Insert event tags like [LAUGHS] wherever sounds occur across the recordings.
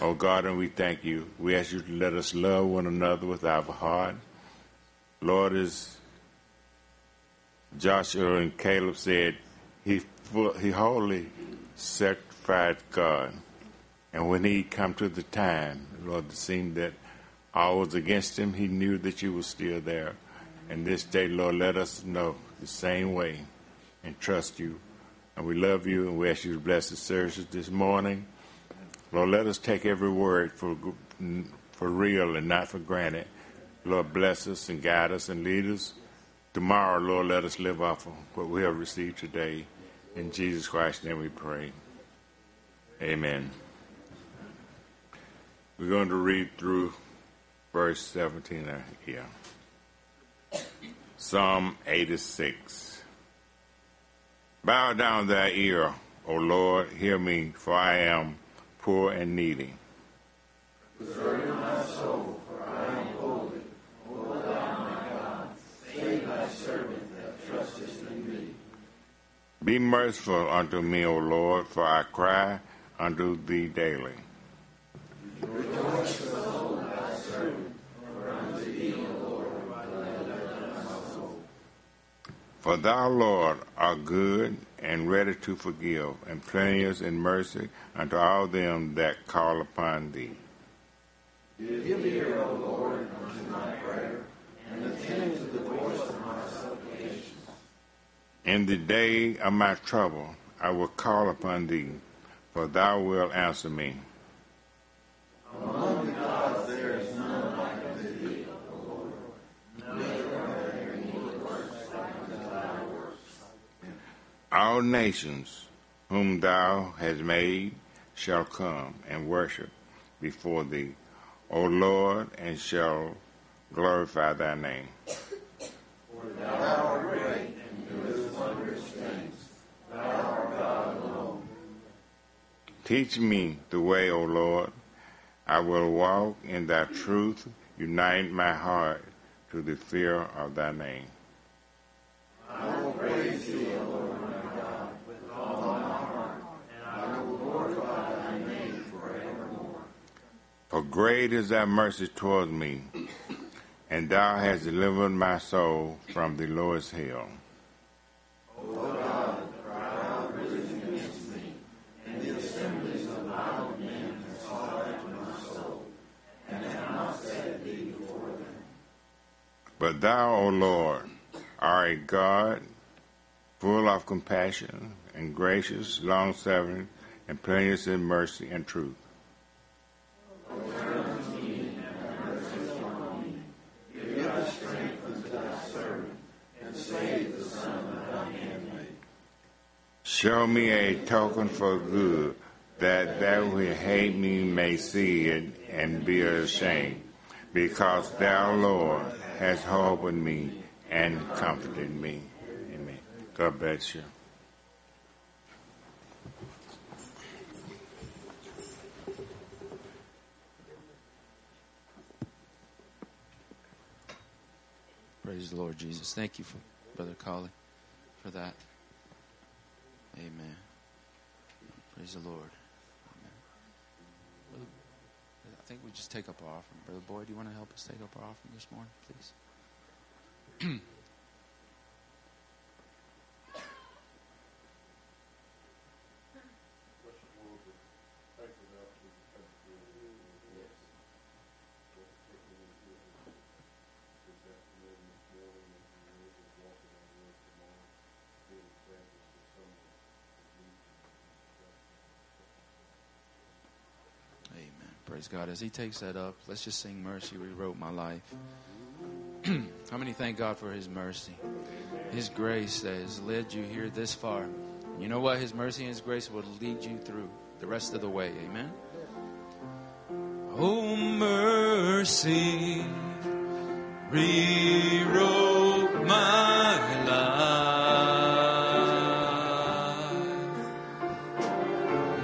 Oh God, and we thank you. We ask you to let us love one another with our heart. Lord, as Joshua and Caleb said, he, he wholly sacrificed God. And when he come to the time, Lord, it seemed that all was against him, he knew that you were still there. And this day, Lord, let us know the same way and trust you. And we love you and we ask you to bless the services this morning. Lord, let us take every word for, for real and not for granted. Lord, bless us and guide us and lead us. Tomorrow, Lord, let us live off of what we have received today. In Jesus Christ's name we pray. Amen. We're going to read through verse 17 uh, here. Psalm 86. Bow down thy ear, O Lord, hear me, for I am poor and needy. Preserve my soul, for I am holy. O thou my God, save thy servant that trusteth in thee. Be merciful unto me, O Lord, for I cry unto thee daily. Rejoice, O soul, thy servant, for unto thee, O Lord, my soul. For thou, Lord, art good and ready to forgive, and plenteous in mercy unto all them that call upon thee. Give ear, O Lord, unto my prayer, and attend to the voice of my supplications. In the day of my trouble I will call upon thee, for thou wilt answer me. Among the gods there is none like unto thee, O Lord. Neither are there any works like unto thy works. All nations whom thou hast made shall come and worship before thee, O Lord, and shall glorify thy name. For thou art great and doest wondrous things. Thou art God alone. Teach me the way, O Lord. I will walk in thy truth. Unite my heart to the fear of thy name. I will praise thee, O Lord my God, with all my heart, and I will glorify thy name forevermore. For great is thy mercy towards me, and thou hast delivered my soul from the lowest hell. O God, thou risen against me, and the assemblies of have sought after my soul, and have not set thee before them. But thou, O Lord, art a God full of compassion and gracious, long suffering, and plenteous in mercy and truth. Show me a token for good, that they who hate me may see it and be ashamed, because thou, Lord, hast helped me and comforted me. Amen. God bless you. Praise the Lord Jesus. Thank you for Brother Colley for that. Amen. Praise the Lord. Amen. I think we just take up our offering. Brother Boyd, do you want to help us take up our offering this morning, please? [CLEARS THROAT] Amen. Praise God. As he takes that up, let's just sing Mercy Rewrote My Life. [CLEARS THROAT] How many thank God for his mercy? His grace that has led you here this far. You know what? His mercy and his grace will lead you through the rest of the way. Amen. Oh, mercy rewrote my life.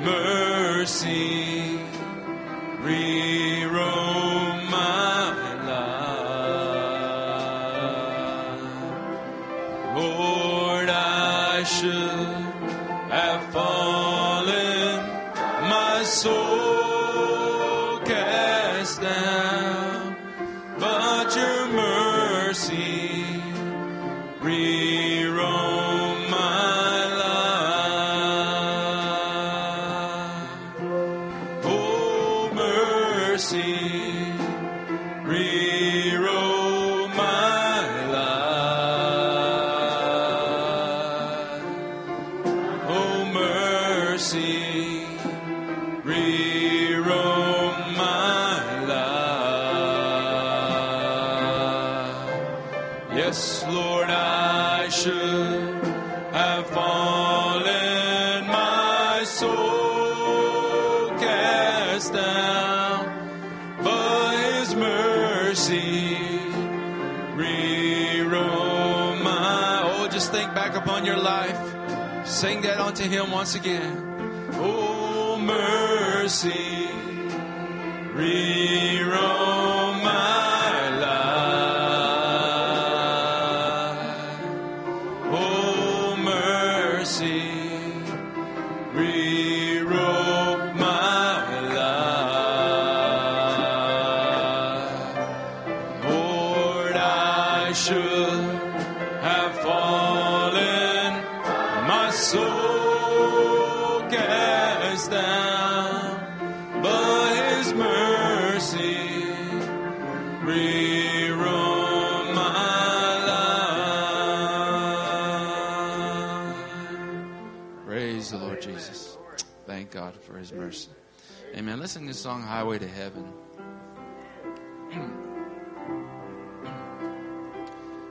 Mercy us down, but His mercy reroll my. Oh, just think back upon your life. Sing that unto Him once again. Oh, mercy reroll. song Highway to Heaven.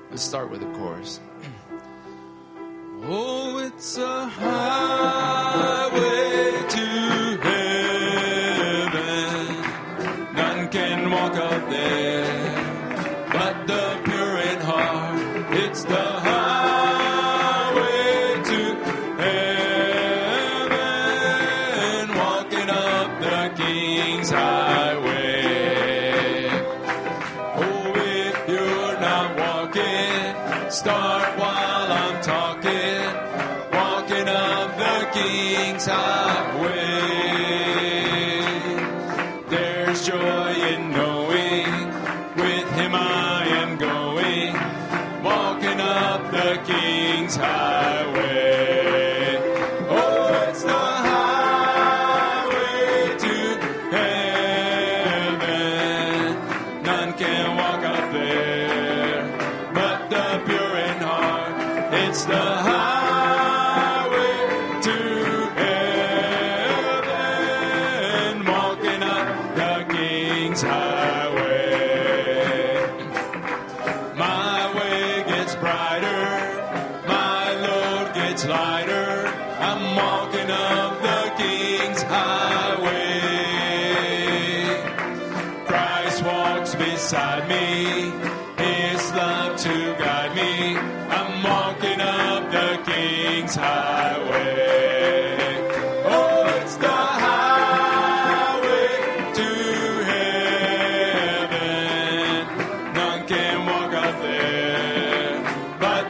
Let's start with the chorus. [CLEARS THROAT] oh, it's a high.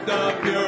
The your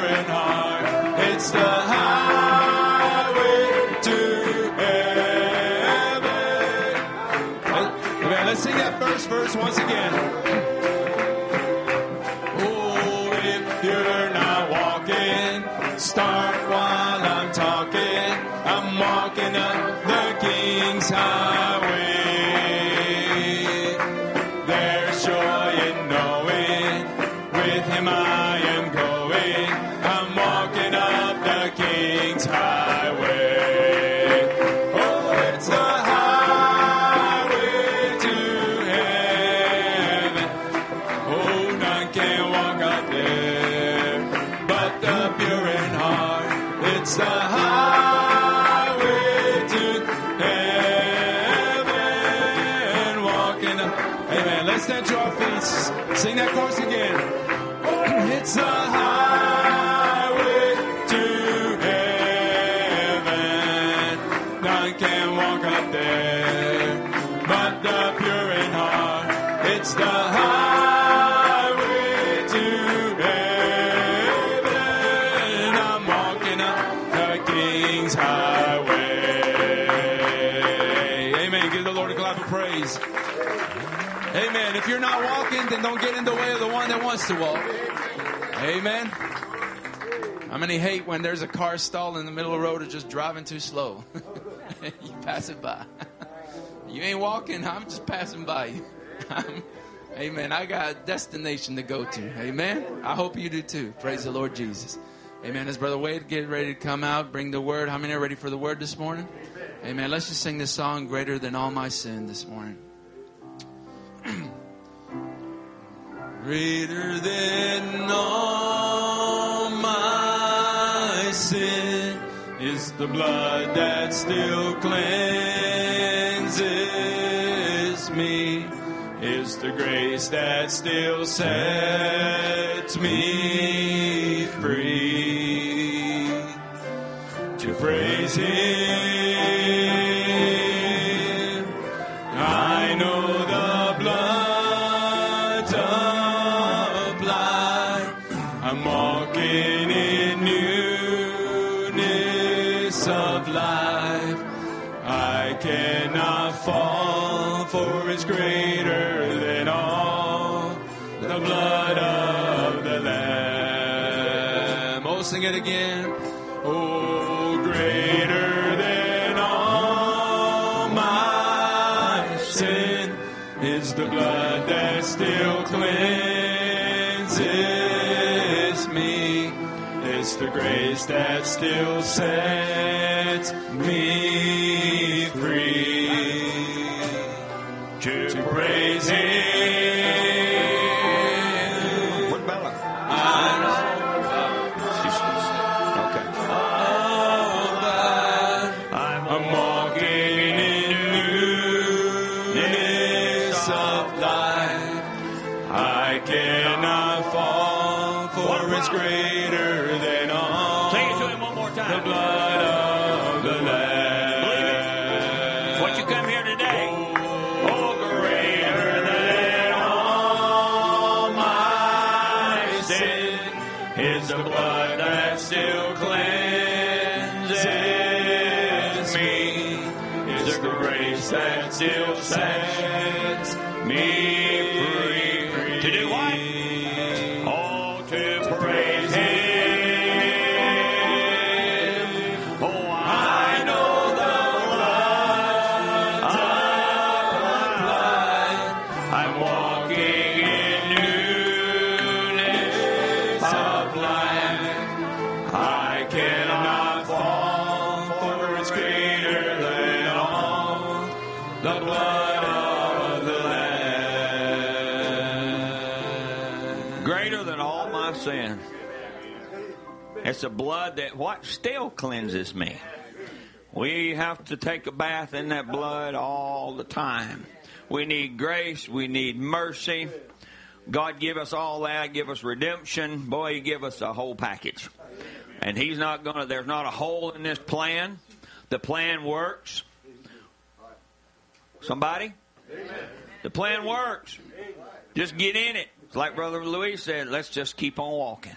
sing that chorus again. Don't get in the way of the one that wants to walk. Amen. How many hate when there's a car stalled in the middle of the road or just driving too slow? [LAUGHS] you pass it by. you ain't walking, I'm just passing by you. [LAUGHS] amen. I got a destination to go to. Amen. I hope you do too. Praise the Lord Jesus. Amen. As Brother Wade get ready to come out, bring the word. How many are ready for the word this morning? Amen. Let's just sing this song, Greater Than All My Sin, this morning. Greater than all my sin is the blood that still cleanses me, is the grace that still sets me free to praise Him. Again. Oh, greater than all my sin is the blood that still cleanses me. It's the grace that still sets me free to praise Him. It's the blood that what still cleanses me. We have to take a bath in that blood all the time. We need grace. We need mercy. God give us all that. Give us redemption. Boy, He give us a whole package. And He's not gonna. There's not a hole in this plan. The plan works. Somebody? The plan works. Just get in it. It's like Brother Louis said, let's just keep on walking.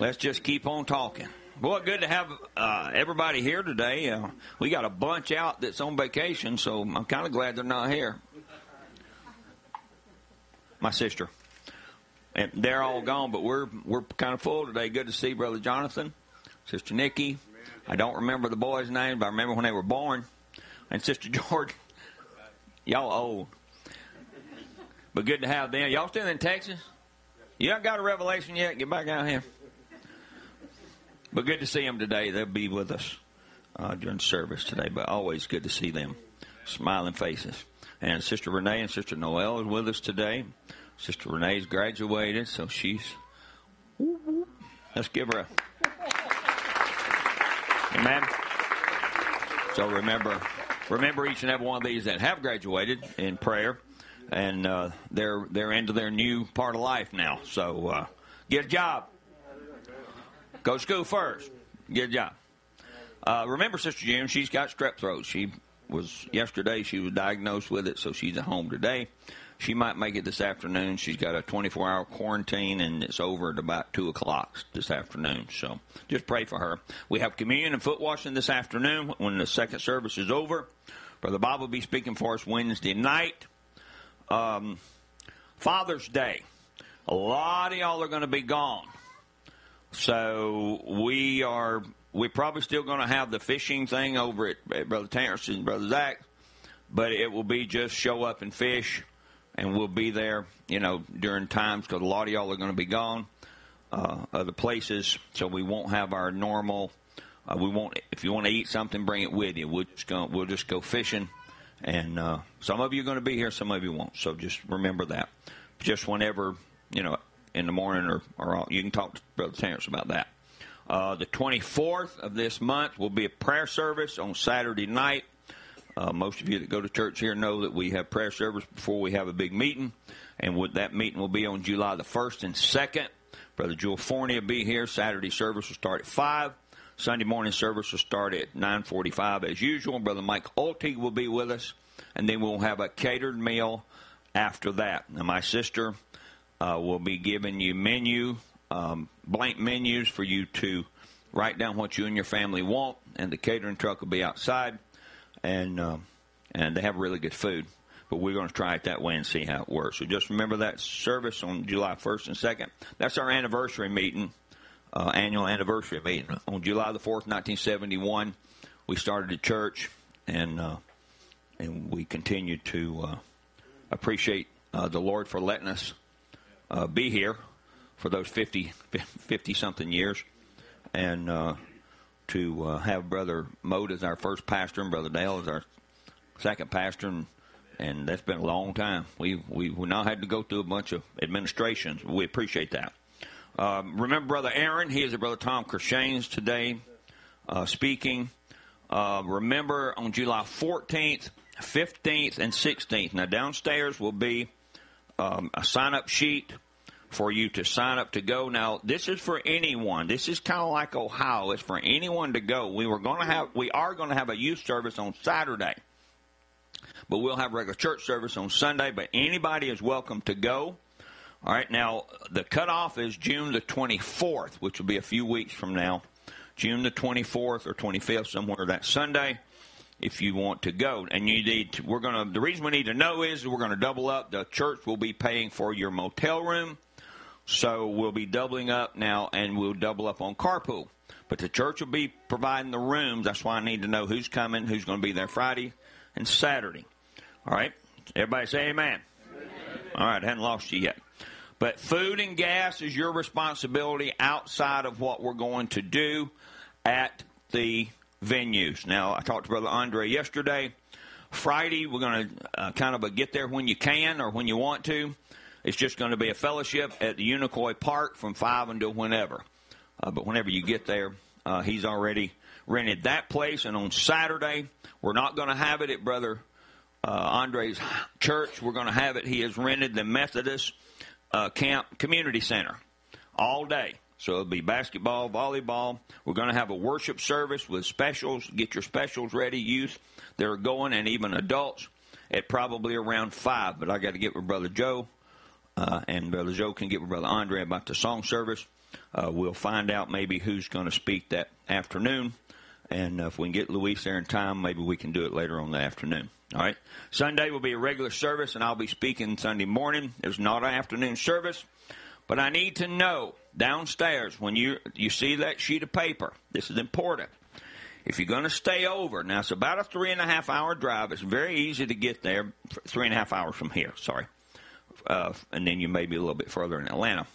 Let's just keep on talking. Boy, good to have uh, everybody here today. Uh, we got a bunch out that's on vacation, so I'm kind of glad they're not here. My sister. And they're all gone, but we're we're kind of full today. Good to see Brother Jonathan, Sister Nikki. I don't remember the boys' names, but I remember when they were born. And Sister [LAUGHS] Jordan. Y'all old. But good to have them. Y'all still in Texas? You haven't got a revelation yet? Get back out here. But good to see them today. They'll be with us uh, during service today. But always good to see them. Smiling faces. And Sister Renee and Sister Noel is with us today. Sister Renee's graduated, so she's. Let's give her a. Amen. So remember, remember each and every one of these that have graduated in prayer, and uh, they're they're into their new part of life now. So uh, get a job, go to school first, Good job. Uh, remember, Sister Jim, she's got strep throat. She was yesterday. She was diagnosed with it, so she's at home today. She might make it this afternoon. She's got a 24 hour quarantine and it's over at about 2 o'clock this afternoon. So just pray for her. We have communion and foot washing this afternoon when the second service is over Brother Bob will be speaking for us Wednesday night. Um, Father's Day. A lot of y'all are going to be gone. So we are we're probably still going to have the fishing thing over at, at Brother Terrence and Brother Zach, but it will be just show up and fish, and we'll be there, you know, during times because a lot of y'all are going to be gone uh, other places, so we won't have our normal. Uh, we won't. If you want to eat something, bring it with you. We'll just go. We'll just go fishing, and uh, some of you are going to be here, some of you won't. So just remember that. Just whenever you know, in the morning, or or you can talk to Brother Terrence about that. Uh, the 24th of this month will be a prayer service on Saturday night. Uh, most of you that go to church here know that we have prayer service before we have a big meeting, and with that meeting will be on July the 1st and 2nd. Brother Jewel Forney will be here. Saturday service will start at 5. Sunday morning service will start at 9.45 as usual. Brother Mike Oltig will be with us, and then we'll have a catered meal after that. Now, my sister uh, will be giving you menu um, blank menus for you to write down what you and your family want, and the catering truck will be outside, and um, and they have really good food. But we're going to try it that way and see how it works. So just remember that service on July 1st and 2nd. That's our anniversary meeting, uh, annual anniversary meeting. On July the 4th, 1971, we started a church, and uh, and we continue to uh, appreciate uh, the Lord for letting us uh, be here for those 50, 50 something years. And uh, to uh, have Brother Mode as our first pastor and Brother Dale as our second pastor. And, and that's been a long time. We, we, we now had to go through a bunch of administrations. We appreciate that. Um, remember Brother Aaron? He is a Brother Tom Kershanes today uh, speaking. Uh, remember on July 14th, 15th, and 16th. Now, downstairs will be um, a sign up sheet for you to sign up to go. Now, this is for anyone. This is kind of like Ohio. It's for anyone to go. We were going to have, we are going to have a youth service on Saturday, but we'll have regular church service on Sunday. But anybody is welcome to go. All right. Now, the cutoff is June the 24th, which will be a few weeks from now. June the 24th or 25th, somewhere that Sunday if you want to go. And you need to, we're going to, the reason we need to know is we're going to double up. The church will be paying for your motel room. So we'll be doubling up now, and we'll double up on carpool. But the church will be providing the rooms. That's why I need to know who's coming, who's going to be there Friday and Saturday. All right? Everybody say amen. amen. All right, I haven't lost you yet. But food and gas is your responsibility outside of what we're going to do at the venues. Now, I talked to Brother Andre yesterday. Friday, we're going to uh, kind of get there when you can or when you want to. It's just going to be a fellowship at the Unicoi Park from 5 until whenever. Uh, but whenever you get there, uh, he's already rented that place. And on Saturday, we're not going to have it at Brother uh, Andre's church. We're going to have it. He has rented the Methodist uh, Camp Community Center all day. So it'll be basketball, volleyball. We're going to have a worship service with specials. Get your specials ready, youth. They're going, and even adults at probably around 5. But I got to get with Brother Joe uh, and Brother Joe can get with Brother Andre about the song service. Uh, we'll find out maybe who's going to speak that afternoon. And uh, if we can get Luis there in time, maybe we can do it later on the afternoon. All right. Sunday will be a regular service, and I'll be speaking Sunday morning. It's not an afternoon service, but I need to know downstairs when you you see that sheet of paper. This is important. If you're going to stay over, now it's about a three and a half hour drive. It's very easy to get there. Three and a half hours from here. Sorry uh, and then you may be a little bit further in Atlanta.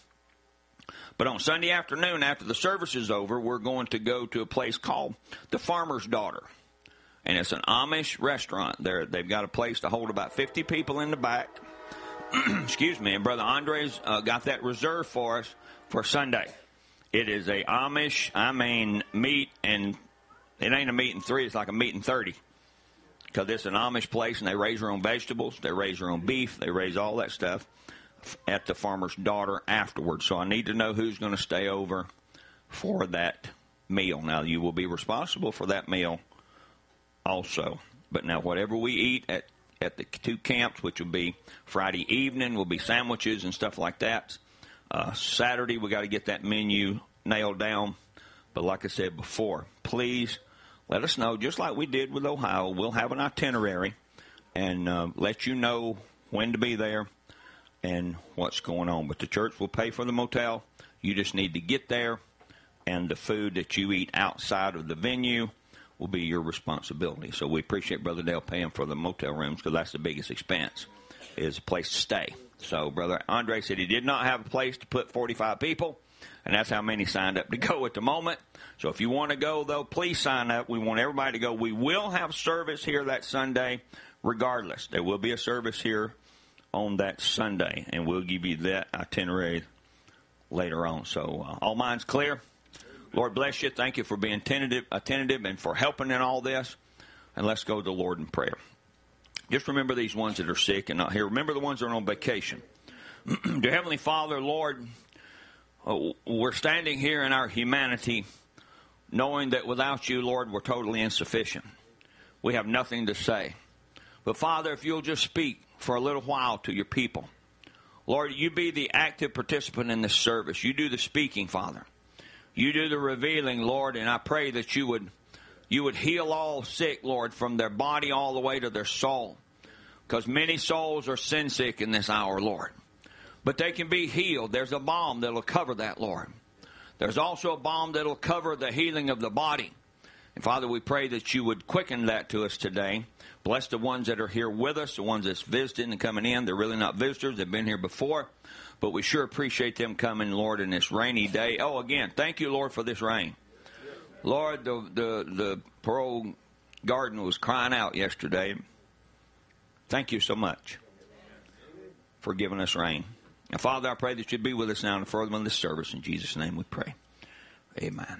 But on Sunday afternoon, after the service is over, we're going to go to a place called the Farmer's Daughter. And it's an Amish restaurant. There, they've got a place to hold about 50 people in the back. [CLEARS THROAT] Excuse me. And Brother Andres uh, got that reserved for us for Sunday. It is a Amish, I mean, meat and it ain't a meat and three, it's like a meat and 30 because it's an Amish place and they raise their own vegetables, they raise their own beef, they raise all that stuff at the farmer's daughter afterwards. So I need to know who's going to stay over for that meal. Now you will be responsible for that meal also. But now whatever we eat at at the two camps, which will be Friday evening, will be sandwiches and stuff like that. Uh, Saturday we got to get that menu nailed down. But like I said before, please let us know, just like we did with Ohio. We'll have an itinerary and uh, let you know when to be there and what's going on. But the church will pay for the motel. You just need to get there, and the food that you eat outside of the venue will be your responsibility. So we appreciate Brother Dale paying for the motel rooms because that's the biggest expense, is a place to stay. So Brother Andre said he did not have a place to put 45 people, and that's how many signed up to [LAUGHS] go at the moment. So if you want to go, though, please sign up. We want everybody to go. We will have service here that Sunday, regardless. There will be a service here on that Sunday, and we'll give you that itinerary later on. So uh, all minds clear. Lord bless you. Thank you for being tentative, attentive and for helping in all this. And let's go to the Lord in prayer. Just remember these ones that are sick and not here. Remember the ones that are on vacation. [CLEARS THROAT] Dear Heavenly Father, Lord, uh, we're standing here in our humanity knowing that without you, Lord, we're totally insufficient. We have nothing to say. But Father, if you'll just speak for a little while to your people. Lord, you be the active participant in this service. You do the speaking, Father. You do the revealing, Lord, and I pray that you would you would heal all sick, Lord, from their body all the way to their soul. Because many souls are sin sick in this hour, Lord. But they can be healed. There's a balm that'll cover that, Lord. There's also a balm that'll cover the healing of the body. And Father, we pray that you would quicken that to us today. Bless the ones that are here with us, the ones that's visiting and coming in. They're really not visitors, they've been here before. But we sure appreciate them coming, Lord, in this rainy day. Oh, again, thank you, Lord, for this rain. Lord, the the, the parole garden was crying out yesterday. Thank you so much for giving us rain. And Father, I pray that you'd be with us now and further in this service. In Jesus' name we pray. Amen.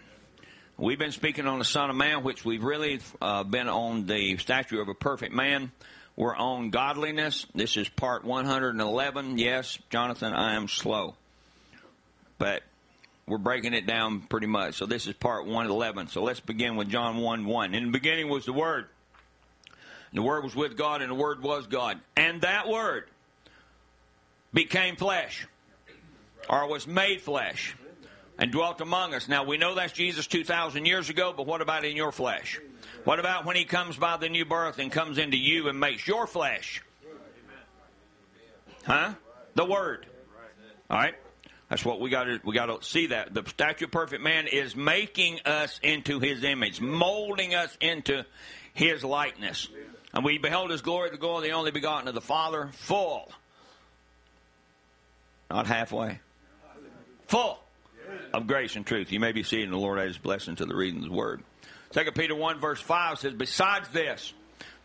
We've been speaking on the Son of Man, which we've really uh, been on the statue of a perfect man. We're on godliness. This is part 111. Yes, Jonathan, I am slow. But we're breaking it down pretty much. So this is part 111. So let's begin with John 1 1. In the beginning was the Word. The Word was with God, and the Word was God. And that Word became flesh, or was made flesh, and dwelt among us. Now we know that's Jesus 2,000 years ago, but what about in your flesh? What about when he comes by the new birth and comes into you and makes your flesh? Huh? The Word. All right. That's what we got to we got to see that the statue of perfect man is making us into His image, molding us into His likeness. And we beheld His glory, the glory of the only begotten of the Father, full, not halfway, full of grace and truth. You may be seeing the Lord as blessing to the reading of His Word. Second Peter one verse five says, "Besides this,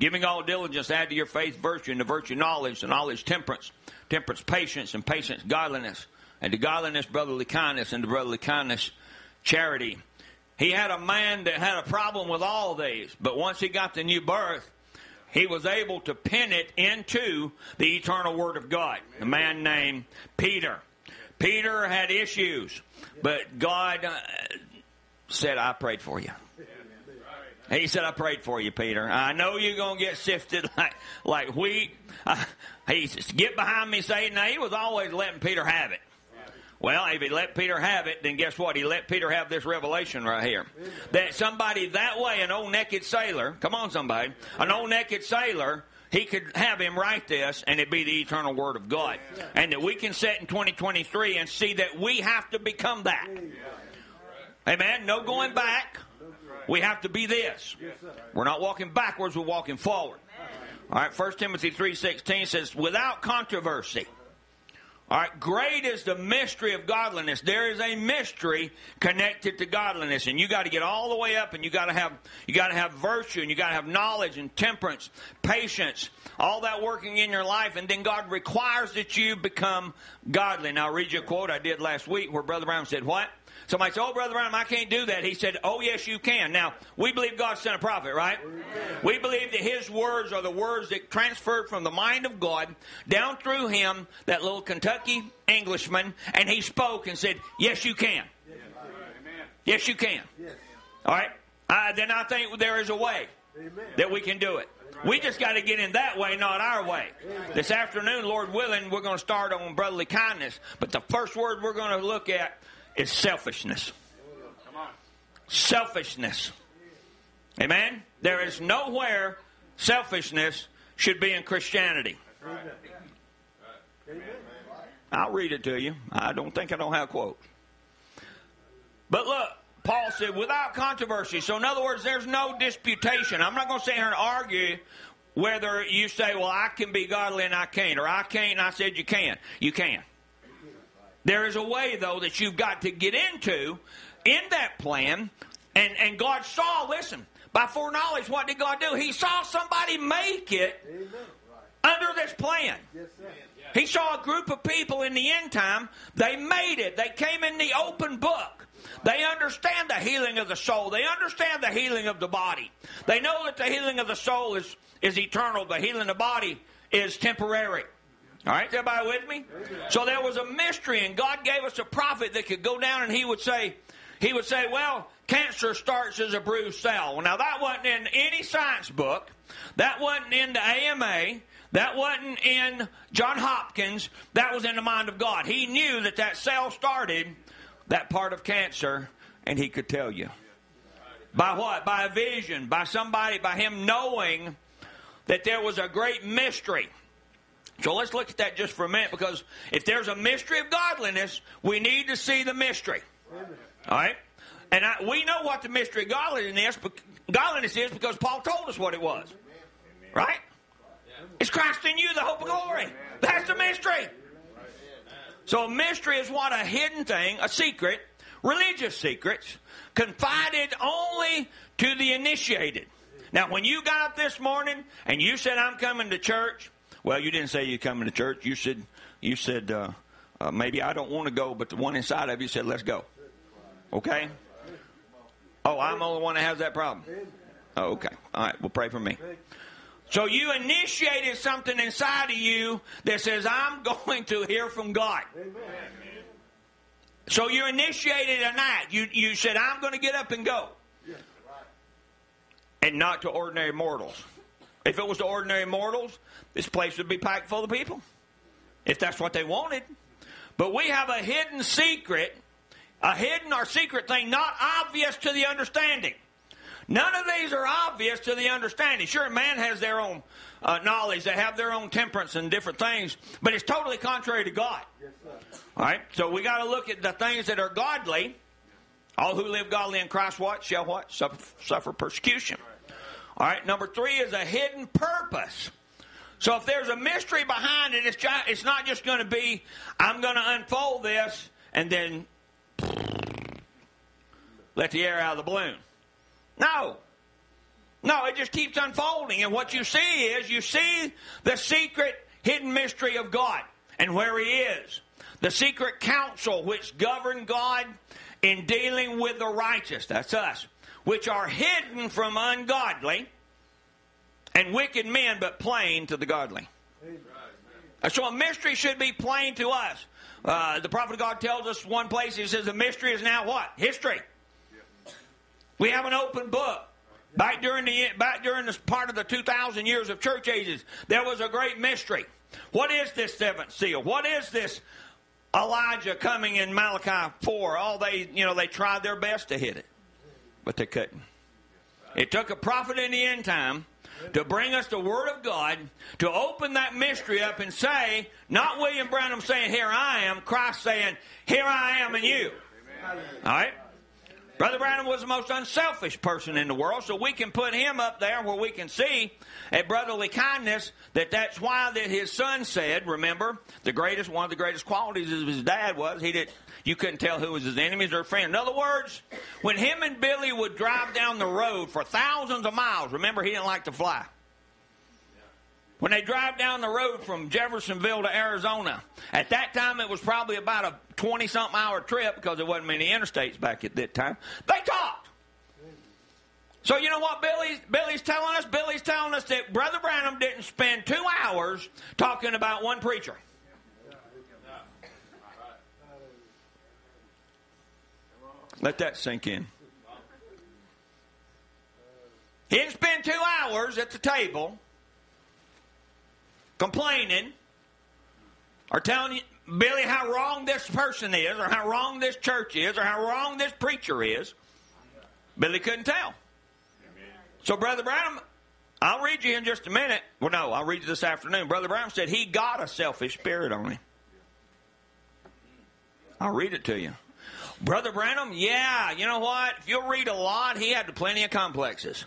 giving all diligence, add to your faith virtue, and to virtue knowledge, and knowledge temperance, temperance patience, and patience godliness." And to godliness brotherly kindness, and to brotherly kindness charity. He had a man that had a problem with all these, but once he got the new birth, he was able to pin it into the eternal Word of God. A man named Peter. Peter had issues, but God uh, said, I prayed for you. He said, I prayed for you, Peter. I know you're going to get sifted [LAUGHS] like, like wheat. Uh, he says, Get behind me, Satan. Now, he was always letting Peter have it. Well, if he let Peter have it, then guess what? He let Peter have this revelation right here. That somebody that way, an old naked sailor, come on somebody, an old naked sailor, he could have him write this and it be the eternal word of God. And that we can sit in 2023 and see that we have to become that. Amen. No going back. We have to be this. We're not walking backwards, we're walking forward. All right, 1 Timothy 3.16 says, without controversy. All right, great is the mystery of godliness. There is a mystery connected to godliness, and you got to get all the way up, and you got to have you got to have virtue, and you got to have knowledge and temperance, patience, all that working in your life, and then God requires that you become godly. Now, I'll read you a quote I did last week where Brother Branham said, "What? Somebody said, Oh, Brother Branham, I can't do that. He said, Oh, yes, you can. Now, we believe God sent a prophet, right? We believe that his words are the words that transferred from the mind of God down through him, that little Kentucky Englishman, and he spoke and said, Yes, you can. Yes, you can. All right? Uh, then I think there is a way that we can do it. We just got to get in that way, not our way. This afternoon, Lord willing, we're going to start on brotherly kindness. But the first word we're going to look at is selfishness. Selfishness. Amen? There is nowhere selfishness should be in Christianity. I'll read it to you. I don't think I don't have quotes. But look, Paul said, without controversy. So, in other words, there's no disputation. I'm not going to sit here and argue whether you say, well, I can be godly and I can't, or I can't and I said you can. You can. There is a way, though, that you've got to get into in that plan. And, and God saw, listen, by foreknowledge, what did God do? He saw somebody make it under this plan. He saw a group of people in the end time. They made it. They came in the open book. They understand the healing of the soul. They understand the healing of the body. They know that the healing of the soul is, is eternal. The healing of the body is temporary. All right, everybody with me? So there was a mystery, and God gave us a prophet that could go down and he would say, he would say, well, cancer starts as a bruised cell. Well, now that wasn't in any science book. That wasn't in the AMA. That wasn't in John Hopkins. That was in the mind of God. He knew that that cell started that part of cancer, and he could tell you. By what? By a vision, by somebody, by him knowing that there was a great mystery. So let's look at that just for a minute because if there's a mystery of godliness, we need to see the mystery. All right? And I, we know what the mystery of godliness, godliness is because Paul told us what it was. Right? It's Christ in you, the hope of glory. That's the mystery. So a mystery is what a hidden thing, a secret, religious secrets, confided only to the initiated. Now, when you got up this morning and you said, "I'm coming to church," well, you didn't say you're coming to church. You said, "You said uh, uh, maybe I don't want to go," but the one inside of you said, "Let's go." Okay. Oh, I'm the only one that has that problem. Oh, okay. All right. Well, pray for me. So you initiated something inside of you that says, I'm [LAUGHS] going to hear from God. Amen. So you initiated a night. You, you said, I'm going to get up and go. And not to ordinary mortals. If it was to ordinary mortals, this place would be packed full of people. If that's what they wanted. But we have a hidden secret, a hidden or secret thing not obvious to the understanding. None of these are obvious to the understanding. Sure, man has their own uh, knowledge, they have their own temperance and different things, but it's totally contrary to God. Yes, All right, so we got to look at the things that are godly. All who live godly in Christ, what shall what suffer, suffer persecution. All right, number three is a hidden purpose. So if there's a mystery behind it, it's, it's not just going to be, I'm going to unfold this and then let the air out of the balloon. No. No, it just keeps unfolding. And what you see is you see the secret hidden mystery of God and where He is. The secret counsel which govern God in dealing with the righteous, that's us, which are hidden from ungodly and wicked men, but plain to the godly. So a mystery should be plain to us. Uh, the prophet of God tells us one place, he says, the mystery is now what? History. We have an open book. Back during the back during this part of the 2,000 years of church ages, there was a great mystery. What is this seventh seal? What is this Elijah coming in Malachi 4? All they, you know, they tried their best to hit it, but they couldn't. It took a prophet in the end time to bring us the Word of God, to open that mystery up and say, not William Branham saying, Here I am, Christ saying, Here I am in you. All right? Brother Branham was the most unselfish person in the world, so we can put him up there where we can see a brotherly kindness that that's why that his son said, remember, the greatest, one of the greatest qualities of his dad was he did, you couldn't tell who was his enemies or friends. In other words, when him and Billy would drive down the road for thousands of miles, remember he didn't like to fly. When they drive down the road from Jeffersonville to Arizona, at that time it was probably about a 20 something hour trip because there wasn't many interstates back at that time. They talked. So you know what Billy's, Billy's telling us? Billy's telling us that Brother Branham didn't spend two hours talking about one preacher. Let that sink in. He didn't spend two hours at the table complaining or telling Billy how wrong this person is, or how wrong this church is, or how wrong this preacher is. Billy couldn't tell. So, Brother Branham, I'll read you in just a minute. Well, no, I'll read you this afternoon. Brother Branham said he got a selfish spirit on him. I'll read it to you. Brother Branham, yeah, you know what? If you'll read a lot, he had plenty of complexes.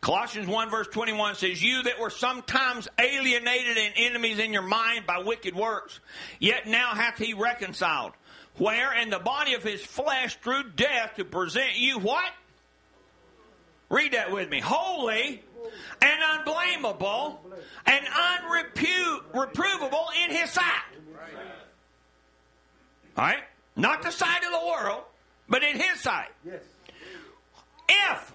Colossians 1 verse 21 says, You that were sometimes alienated and enemies in your mind by wicked works, yet now hath he reconciled. Where in the body of his flesh through death to present you what? Read that with me. Holy and unblameable and unreprovable in his sight. All right? Not the sight of the world, but in his sight. Yes. If,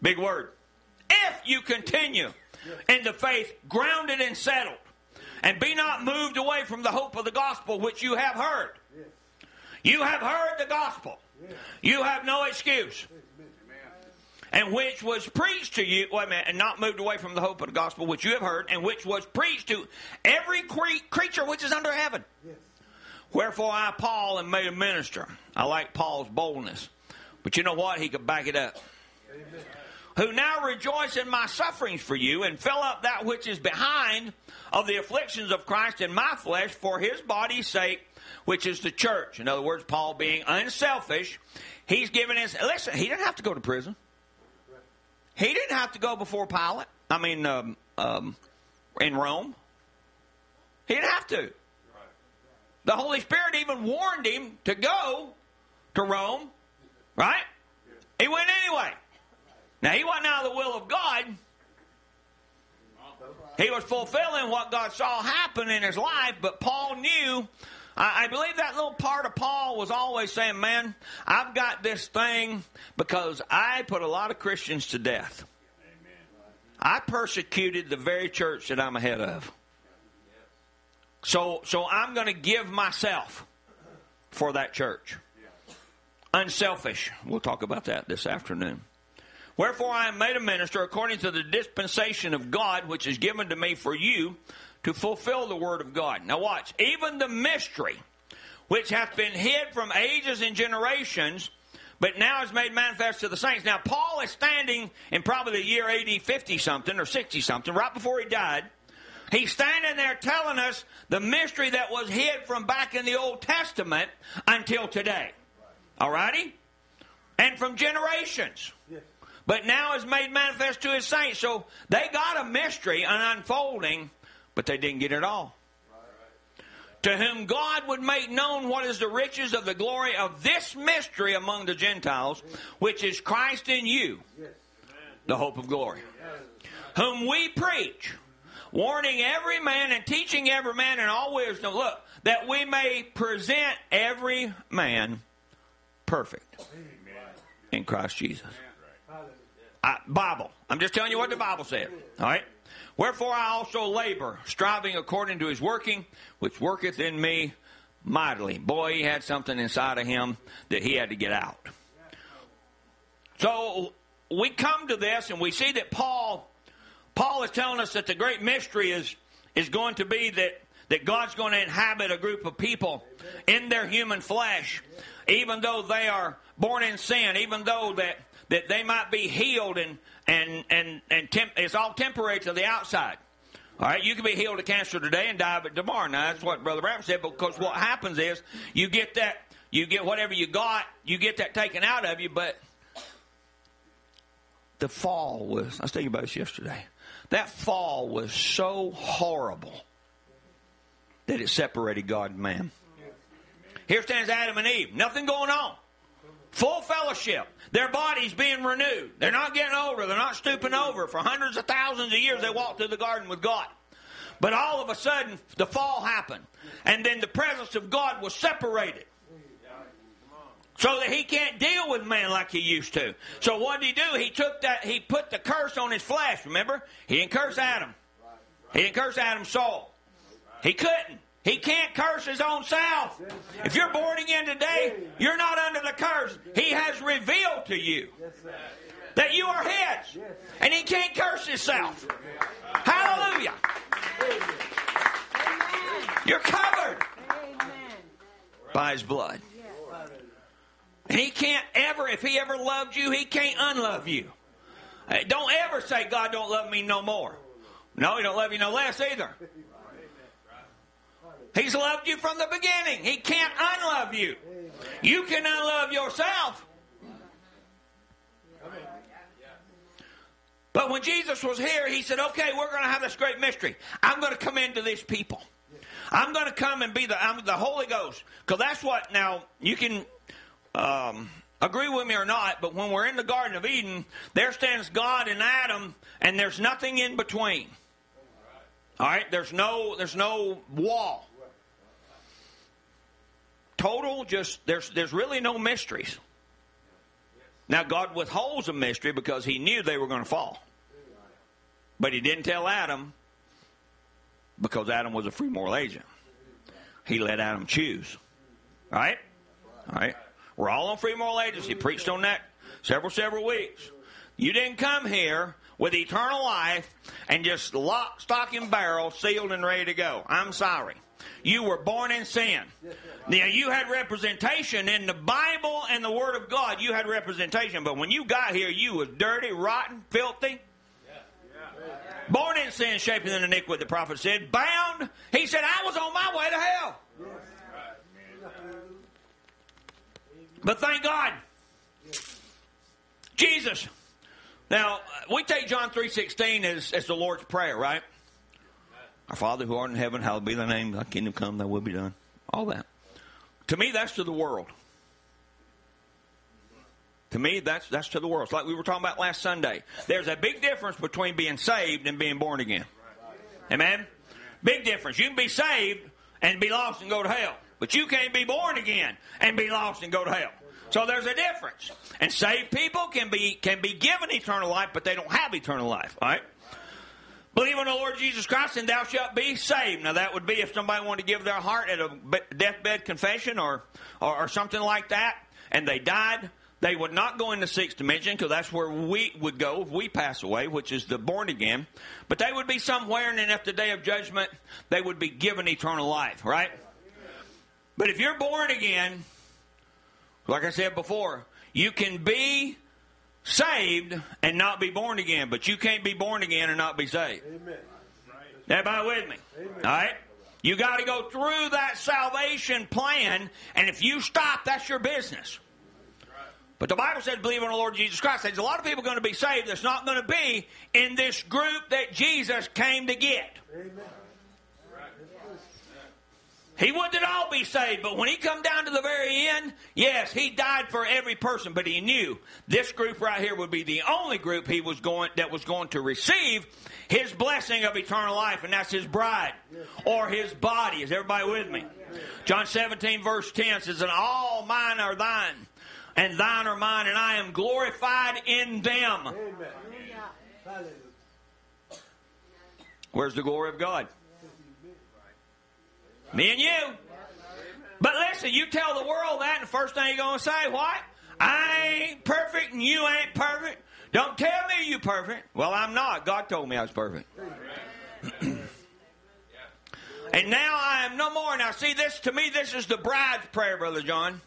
big word, if you continue in the faith, grounded and settled, and be not moved away from the hope of the gospel which you have heard. You have heard the gospel. You have no excuse. And which was preached to you, wait a minute, and not moved away from the hope of the gospel which you have heard, and which was preached to every cre- creature which is under heaven. Wherefore I, Paul, am made a minister. I like Paul's boldness. But you know what? He could back it up. Who now rejoice in my sufferings for you, and fill up that which is behind of the afflictions of Christ in my flesh for his body's sake, which is the church. In other words, Paul being unselfish, he's given his. Listen, he didn't have to go to prison. He didn't have to go before Pilate. I mean, um, um, in Rome. He didn't have to. The Holy Spirit even warned him to go to Rome, right? He went anyway. Now, he wasn't out of the will of God. He was fulfilling what God saw happen in his life, but Paul knew. I, believe that little part of Paul was always saying, Man, I've got this thing because I put a lot of Christians to death. I persecuted the very church that I'm ahead of. So, so I'm going to give myself for that church. Unselfish. We'll talk about that this afternoon. Wherefore I am made a minister according to the dispensation of God which is given to me for you to fulfill the word of God. Now watch. Even the mystery which hath been hid from ages and generations, but now is made manifest to the saints. Now Paul is standing in probably the year AD 50 something or 60 something, right before he died. He's standing there telling us the mystery that was hid from back in the Old Testament until today. Alrighty? And from generations. But now is made manifest to his saints. So they got a mystery, an unfolding, but they didn't get it all. To whom God would make known what is the riches of the glory of this mystery among the Gentiles, which is Christ in you, the hope of glory. Whom we preach, warning every man and teaching every man in all wisdom, look, that we may present every man perfect in Christ Jesus. I, Bible. I'm just telling you what the Bible said. All right? Wherefore I also labor, striving according to his working, which worketh in me mightily. Boy, he had something inside of him that he had to get out. So we come to this and we see that Paul Paul is telling us that the great mystery is is going to be that that God's going to inhabit a group of people in their human flesh, even though they are born in sin, even though that that they might be healed and and and and temp- it's all temporary to the outside. All right, you can be healed of cancer today and die of it tomorrow. Now that's what Brother Branham said. Because what happens is you get that, you get whatever you got, you get that taken out of you. But the fall was. I was thinking about this yesterday. That fall was so horrible that it separated God and man. Here stands Adam and Eve. Nothing going on. Full fellowship. Their bodies being renewed. They're not getting older. They're not stooping over. For hundreds of thousands of years, they walked through the garden with God. But all of a sudden, the fall happened. And then the presence of God was separated. So that he can't deal with man like he used to. So what did he do? He took that, he put the curse on his flesh, remember? He didn't curse Adam. He didn't curse Adam's soul. He couldn't. He can't curse his own self. If you're born again today, you're not under the curse. He has revealed to you that you are his. And he can't curse himself. Hallelujah. You're covered by his blood. And he can't ever, if he ever loved you, he can't unlove you. Don't ever say, God don't love me no more. No, he don't love you no less either. He's loved you from the beginning. He can't unlove you. You can unlove yourself. But when Jesus was here, he said, okay, we're going to have this great mystery. I'm going to come into these people. I'm going to come and be the, I'm the Holy Ghost. Because that's what, now, you can um, agree with me or not, but when we're in the Garden of Eden, there stands God and Adam, and there's nothing in between. All right? There's no, there's no wall. Total, just, there's, there's really no mysteries. Now, God withholds a mystery because He knew they were going to fall. But He didn't tell Adam because Adam was a free moral agent. He let Adam choose. Right? All right? We're all on free moral agents. He preached on that several, several weeks. You didn't come here with eternal life and just lock, stock, and barrel, sealed and ready to go. I'm sorry. You were born in sin. Now, you had representation in the Bible and the Word of God. You had representation. But when you got here, you was dirty, rotten, filthy. Born in sin, shaping in the iniquity, the prophet said. Bound. He said, I was on my way to hell. But thank God. Jesus. Now, we take John 3.16 as, as the Lord's Prayer, right? Our Father who art in heaven, hallowed be thy name, thy kingdom come, thy will be done. All that. To me, that's to the world. To me, that's that's to the world. It's like we were talking about last Sunday. There's a big difference between being saved and being born again. Amen? Big difference. You can be saved and be lost and go to hell. But you can't be born again and be lost and go to hell. So there's a difference. And saved people can be can be given eternal life, but they don't have eternal life. All right? Believe on the Lord Jesus Christ, and thou shalt be saved. Now, that would be if somebody wanted to give their heart at a deathbed confession or, or, or something like that, and they died. They would not go in the sixth dimension because that's where we would go if we pass away, which is the born again. But they would be somewhere, and then at the day of judgment, they would be given eternal life, right? But if you're born again, like I said before, you can be saved and not be born again, but you can't be born again and not be saved. Amen. Everybody with me? Amen. All right? You got to go through that salvation plan, and if you stop, that's your business. But the Bible says, believe on the Lord Jesus Christ. There's a lot of people going to be saved that's not going to be in this group that Jesus came to get. Amen. He wanted all be saved, but when he come down to the very end, yes, he died for every person, but he knew this group right here would be the only group he was going that was going to receive his blessing of eternal life, and that's his bride or his body. Is everybody with me? John 17, verse 10 says, And all mine are thine, and thine are mine, and I am glorified in them. Amen. Where's the glory of God? Me and you. But listen, you tell the world that, and the first thing you're going to say, what? I ain't perfect and you ain't perfect. Don't tell me you perfect. Well, I'm not. God told me I was perfect. [CLEARS THROAT] and now I am no more. Now, see, this to me, this is the bride's prayer, Brother John.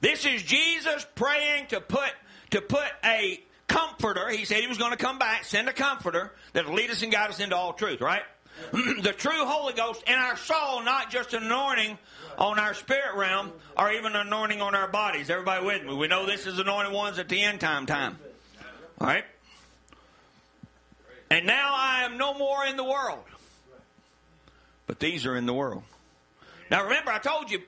This is Jesus praying to put to put a comforter. He said he was going to come back, send a comforter that'll lead us and guide us into all truth, right? [CLEARS THROAT] the true Holy Ghost in our soul, not just an anointing on our spirit realm or even an anointing on our bodies. Everybody with me? We know this is anointed ones at the end time time. All right? And now I am no more in the world. But these are in the world. Now remember, I told you,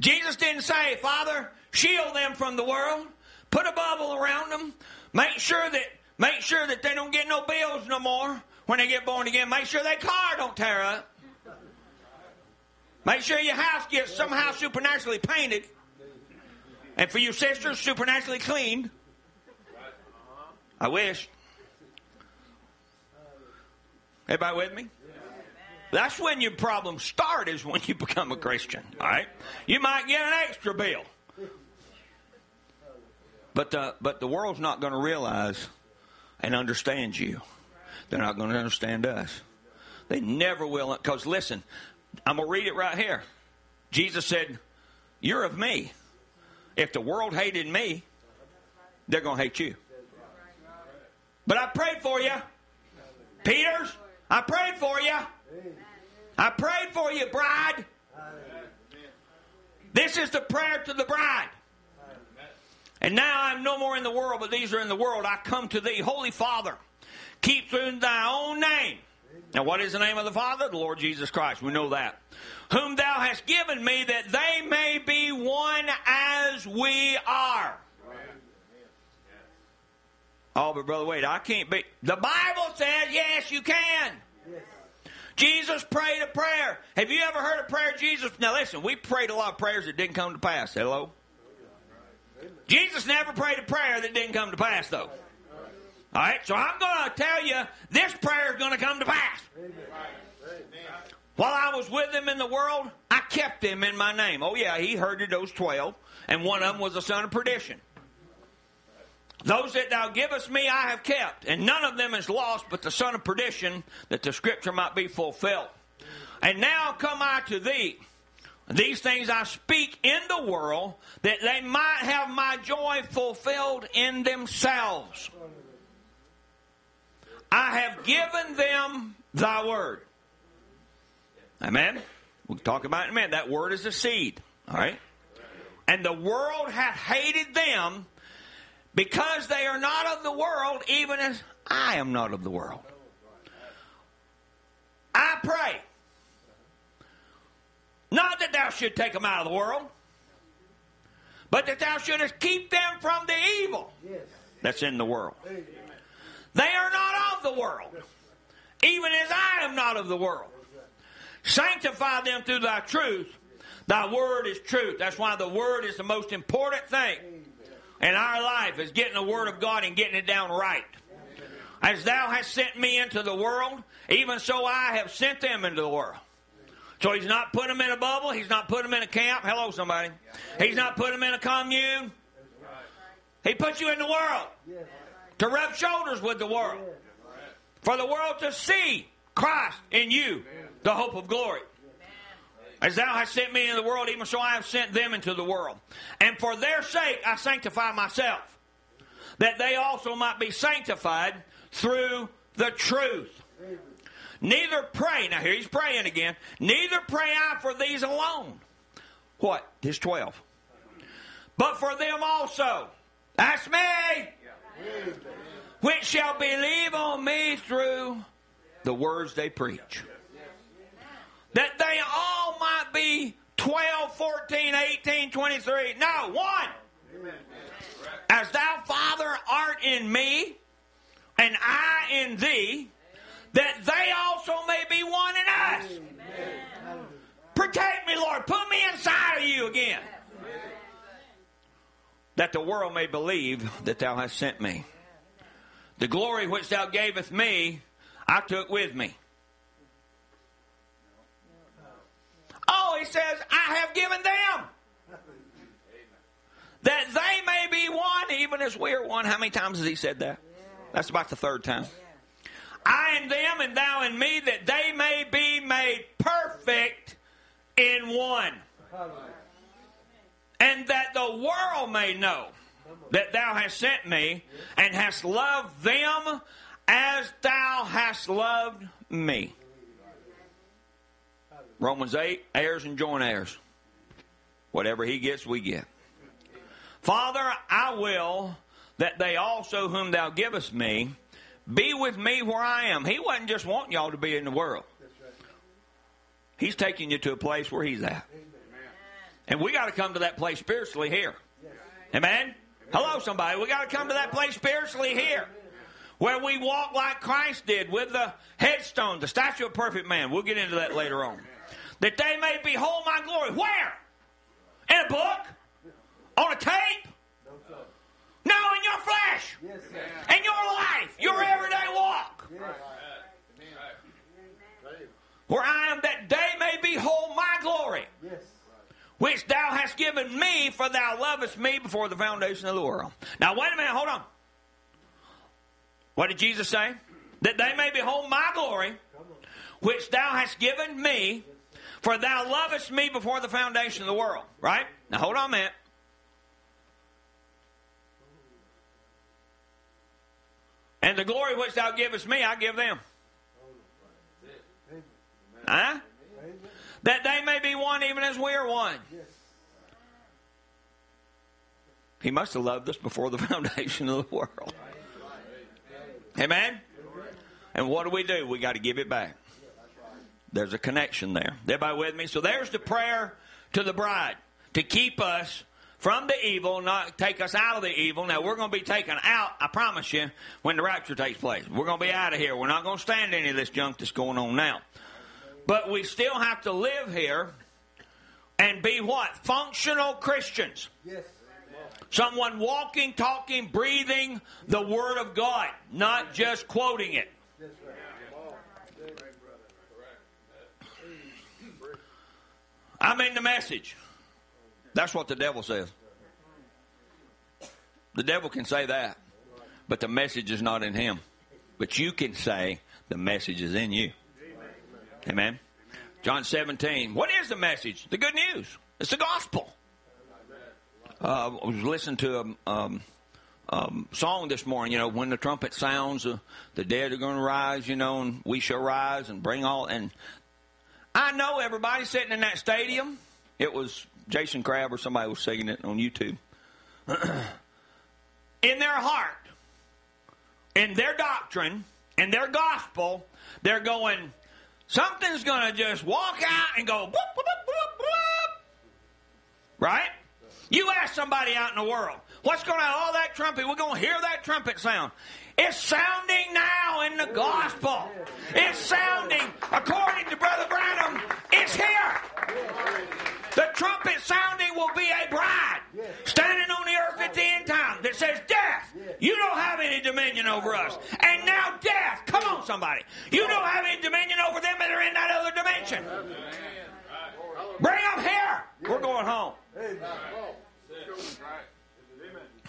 Jesus didn't say, Father, shield them from the world, put a bubble around them, make sure that make sure that they don't get no bills no more when they get born again, make sure their car don't tear up. Make sure your house gets somehow supernaturally painted. And for your sisters, supernaturally cleaned. I wish. Everybody with me? That's when your problems start, is when you become a Christian. All right? You might get an extra bill. But but the world's not going to realize and understand you they're not going to understand us. They never will. Because listen, I'm going to read it right here. Jesus said, You're of me, If the world hated me, they're going to hate you. But I prayed for you. Peters, I prayed for you. I prayed for you, bride. This is the prayer to the bride. And now I'm no more in the world, but these are in the world. I come to thee, Holy Father. Keep in thy own name. Now, what is the name of the Father? The Lord Jesus Christ. We know that. Whom thou hast given me, that they may be one as we are. Oh, but Brother Wade, I can't be. The Bible says, yes, you can. Jesus prayed a prayer. Have you ever heard a prayer Jesus? Now listen, we prayed a lot of prayers that didn't come to pass. Hello? Jesus never prayed a prayer that didn't come to pass, though. All right, so I'm going to tell you this prayer is going to come to pass. While I was with him in the world, I kept him in my name. Oh, yeah, he herded those 12, and one of them was the son of perdition. Those that thou givest me, I have kept, and none of them is lost but the son of perdition, that the scripture might be fulfilled. And now come I to thee. These things I speak in the world, that they might have my joy fulfilled in themselves. I have given them thy word. Amen. We'll talk about it in a minute. That word is a seed. All right. And the world hath hated them because they are not of the world, even as I am not of the world. I pray. Not that thou should take them out of the world, but that thou shouldest keep them from the evil that's in the world. They are not of the world, even as I am not of the world. Sanctify them through thy truth. Thy word is truth. That's why the word is the most important thing in our life is getting the word of God and getting it down right. As thou hast sent me into the world, even so I have sent them into the world. So he's not putting them in a bubble. He's not putting them in a camp. Hello, somebody. He's not putting them in a commune. He puts you in the world to rub shoulders with the world. For the world to see Christ in you, the hope of glory. As thou hast sent me into the world, even so I have sent them into the world. And for their sake I sanctify myself, that they also might be sanctified through the truth. Neither pray, now here he's praying again, neither pray I for these alone. What? His twelve. But for them also. That's me. Which shall believe on me through the words they preach. That they all might be 12, 14, 18, 23. No, one. As thou, Father, art in me, and I in thee, that they also may be one in us. Protect me, Lord. Put me inside of you again. That the world may believe that thou hast sent me. The glory which thou gavest me, I took with me. Oh, he says, I have given them. That they may be one, even as we are one. How many times has he said that? That's about the third time. I and them, and thou and me, that they may be made perfect in one. And that the world may know that thou hast sent me, and hast loved them as thou hast loved me. Romans 8, heirs and joint heirs. Whatever he gets, we get. Father, I will that they also, whom thou givest me, be with me where I am. He wasn't just wanting y'all to be in the world. He's taking you to a place where he's at. And we got to come to that place spiritually here. Amen? Hello, somebody. We got to come to that place spiritually here. Where we walk like Christ did with the headstone, the statue of perfect man. We'll get into that later on. That they may behold my glory. Where? In a book? On a tape? No, in your flesh. in your life. Your everyday walk. Where I am that they may behold my glory which thou hast given me, for thou lovest me before the foundation of the world. Now, wait a minute, hold on. What did Jesus say? That they may behold my glory, which thou hast given me, for thou lovest me before the foundation of the world. Right? Now, hold on a minute. And the glory which thou givest me, I give them. Huh? That they may be one even as we are one. He must have loved us before the [LAUGHS] foundation of the world. Amen? And what do we do? We got to give it back. There's a connection there. Everybody with me? So there's the prayer to the bride to keep us from the evil, not take us out of the evil. Now, we're going to be taken out, I promise you, when the rapture takes place. We're going to be out of here. We're not going to stand any of this junk that's going on now. But we still have to live here and be what? Functional Christians. Yes. Someone walking, talking, breathing the Word of God, not just quoting it. I'm in the message. That's what the devil says. The devil can say that, but the message is not in him. But you can say the message is in you. Amen. John 17. What is the message? The good news. It's the gospel. Uh, I was listening to a um, um, song this morning. You know, when the trumpet sounds, uh, the dead are going to rise. You know, and we shall rise and bring all. And I know everybody sitting in that stadium. It was Jason Crabb or somebody was singing it on YouTube. [CLEARS THROAT] in their heart, in their doctrine, in their gospel, they're going. Something's going to just walk out and go. Whoop, whoop, whoop. Right? You ask somebody out in the world, what's going on? All that trumpet, we're going to hear that trumpet sound. It's sounding now in the gospel. It's sounding, according to Brother Branham, it's here. The trumpet sounding will be a bride standing on the earth at the end time that says, Death, you don't have any dominion over us. And now, death, come on, somebody. You don't have any dominion over them that are in that other dimension. Bring them here. We're going home.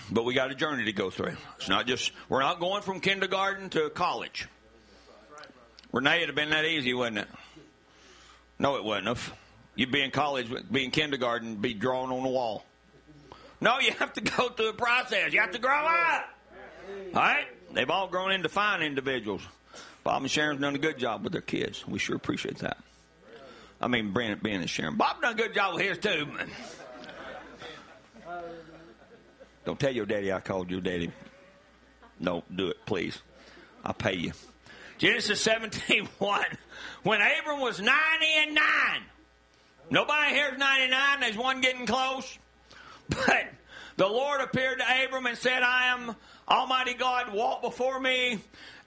But we got a journey to go through. It's not just, we're not going from kindergarten to college. Renee, it'd have been that easy, wouldn't it? No, it wouldn't have. You'd be in college, be in kindergarten, be drawn on the wall. No, you have to go through a process. You have to grow up. All right? They've all grown into fine individuals. Bob and Sharon's done a good job with their kids. We sure appreciate that. I mean, Brandon, Ben, and Sharon. Bob done a good job with his too. Don't tell your daddy I called your daddy. Don't do it, please. I'll pay you. Genesis 17 [LAUGHS] 1. When Abram was 90 and 9. Nobody here's 99. There's one getting close. [LAUGHS] But the Lord appeared to Abram and said, I am Almighty God. Walk before me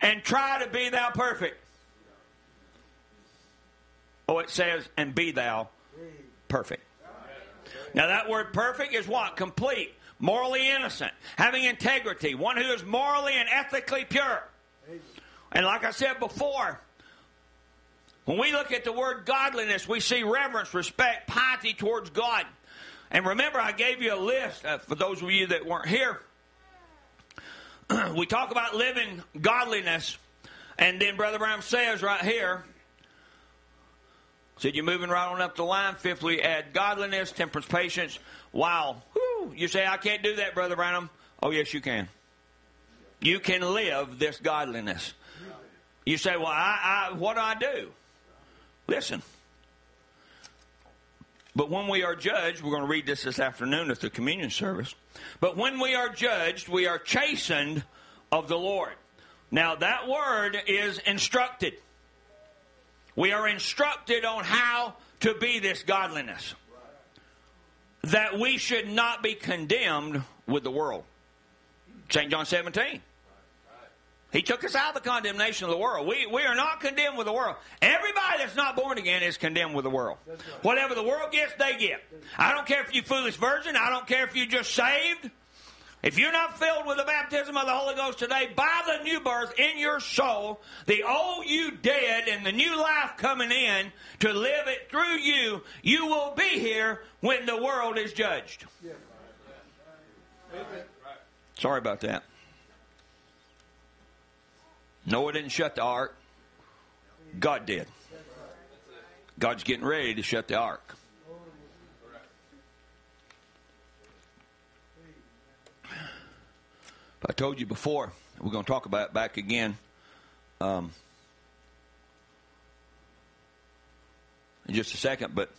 and try to be thou perfect. Oh, it says, and be thou perfect. Now, that word perfect is what? Complete, morally innocent, having integrity, one who is morally and ethically pure. And like I said before, when we look at the word godliness, we see reverence, respect, piety towards God. And remember, I gave you a list uh, for those of you that weren't here. [CLEARS THROAT] we talk about living godliness, and then Brother Branham says right here, said you're moving right on up the line. Fifthly, add godliness, temperance, patience. Wow. Whew. You say, I can't do that, Brother Branham. Oh, yes, you can. You can live this godliness. You say, well, I, I, what do I do? Listen. But when we are judged, we're going to read this this afternoon at the communion service. But when we are judged, we are chastened of the Lord. Now, that word is instructed. We are instructed on how to be this godliness. That we should not be condemned with the world. St. John 17. He took us out of the condemnation of the world. We, we are not condemned with the world. Everybody that's not born again is condemned with the world. Whatever the world gets, they get. I don't care if you foolish virgin. I don't care if you just saved. If you're not filled with the baptism of the Holy Ghost today, by the new birth in your soul, the old you dead and the new life coming in to live it through you, you will be here when the world is judged. Sorry about that. Noah didn't shut the ark. God did. God's getting ready to shut the ark. I told you before, We're going to talk about it back again. Um, in just a second, but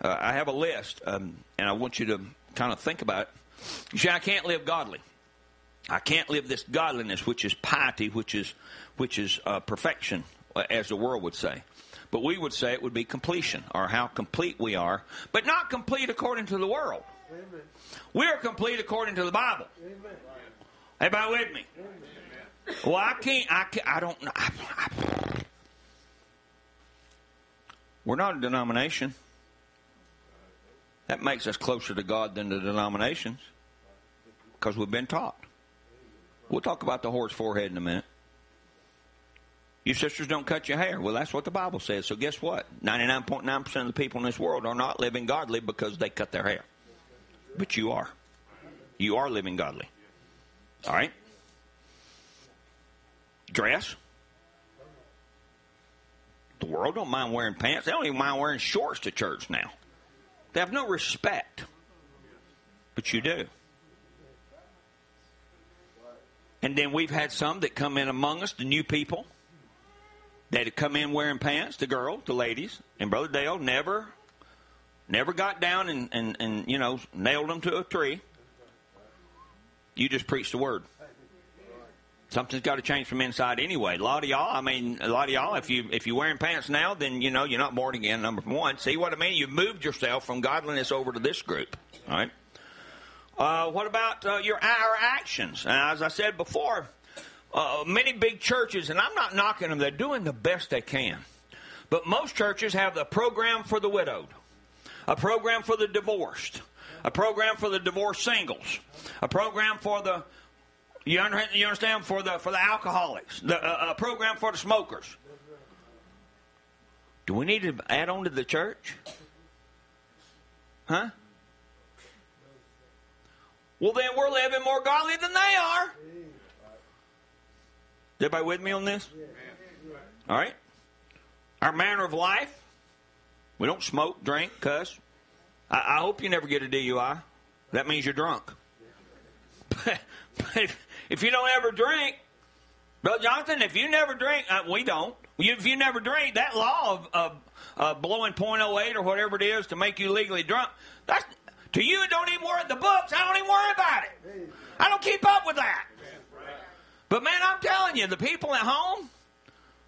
uh, I have a list, um, and I want you to kind of think about it. You see, I can't live godly. I can't live this godliness, which is piety, which is which is uh, perfection, as the world would say. But we would say it would be completion, or how complete we are, but not complete according to the world. Amen. We are complete according to the Bible. Amen. Everybody with me? Amen. Well, I can't. I can't, I don't. I, I, we're not a denomination. That makes us closer to God than the denominations because we've been taught. We'll talk about the whore's forehead in a minute. You sisters don't cut your hair. Well, that's what the Bible says. So guess what? 99.9% of the people in this world are not living godly because they cut their hair. But you are. You are living godly. All right? Dress. The world don't mind wearing pants. They don't even mind wearing shorts to church now. They have no respect. But you do. And then we've had some that come in among us, the new people, had come in wearing pants, the girls, the ladies, and Brother Dale never never got down and, and, and you know, nailed them to a tree. You just preached the word. Something's got to change from inside anyway. A lot of y'all, I mean, a lot of y'all, if you if you're wearing pants now, then you know you're not born again. Number one, see what I mean? You've moved yourself from godliness over to this group. All right. Uh, what about uh, your our actions? as I said before, uh, many big churches, and I'm not knocking them; they're doing the best they can. But most churches have the program for the widowed, a program for the divorced, a program for the divorced singles, a program for the you understand for the for the alcoholics, the uh, a program for the smokers. Do we need to add on to the church? Huh? Well, then we're living more godly than they are. Everybody with me on this? All right. Our manner of life. We don't smoke, drink, cuss. I, I hope you never get a DUI. That means you're drunk. But, [LAUGHS] but if, if you don't ever drink, Brother Jonathan, if you never drink, uh, we don't. If you never drink, that law of, of uh, blowing .08 or whatever it is to make you legally drunk, that's to you. It don't even worry about the books. I don't even worry about it. I don't keep up with that. But man, I'm telling you, the people at home,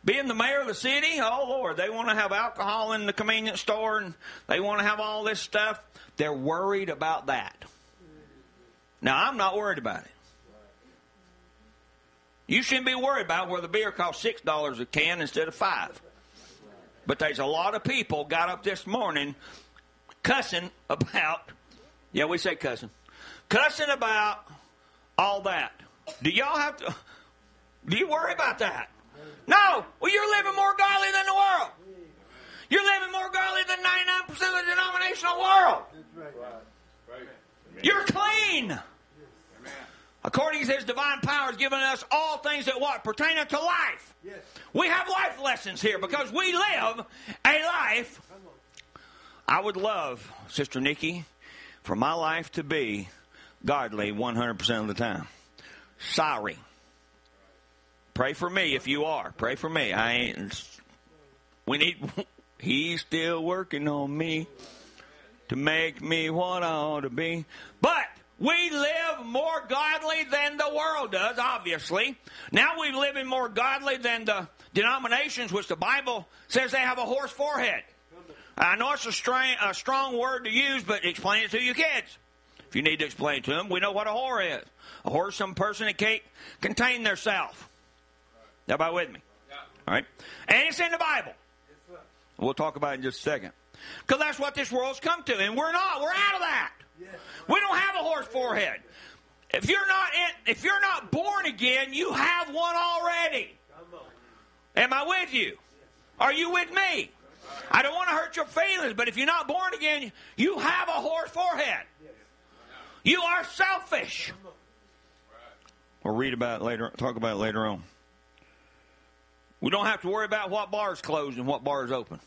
being the mayor of the city, oh Lord, they want to have alcohol in the convenience store and they want to have all this stuff. They're worried about that. Now, I'm not worried about it. You shouldn't be worried about where the beer costs six dollars a can instead of five. But there's a lot of people got up this morning cussing about yeah, we say cussing. Cussing about all that. Do y'all have to do you worry about that? No. Well you're living more godly than the world. You're living more godly than 99% of the denominational world. You're clean. According to his divine power, has given us all things that what? Pertain unto life. We have life lessons here because we live a life. I would love, Sister Nikki, for my life to be godly 100% of the time. Sorry. Pray for me if you are. Pray for me. I ain't. We need. [LAUGHS] He's still working on me to make me what I ought to be. But we live more godly than the world does, obviously. Now we're living more godly than the denominations, which the Bible says they have a whore's forehead. I know it's a, strong, a strong word to use, but explain it to your kids. If you need to explain it to them, we know what a whore is. A whore is some person that can't contain theirself. Everybody with me? Yeah. All right? And it's in the Bible. We'll talk about it in just a second. Because that's what this world's come to, and we're not. We're out of that. Yes. We don't have a whore's forehead. If you're not in, if you're not born again, you have one already. Am I with you? Are you with me? I don't want to hurt your feelings, but if you're not born again, you have a whore's forehead. You are selfish. We'll read about it later. Talk about it later on. We don't have to worry about what bar's closed and what bar's open.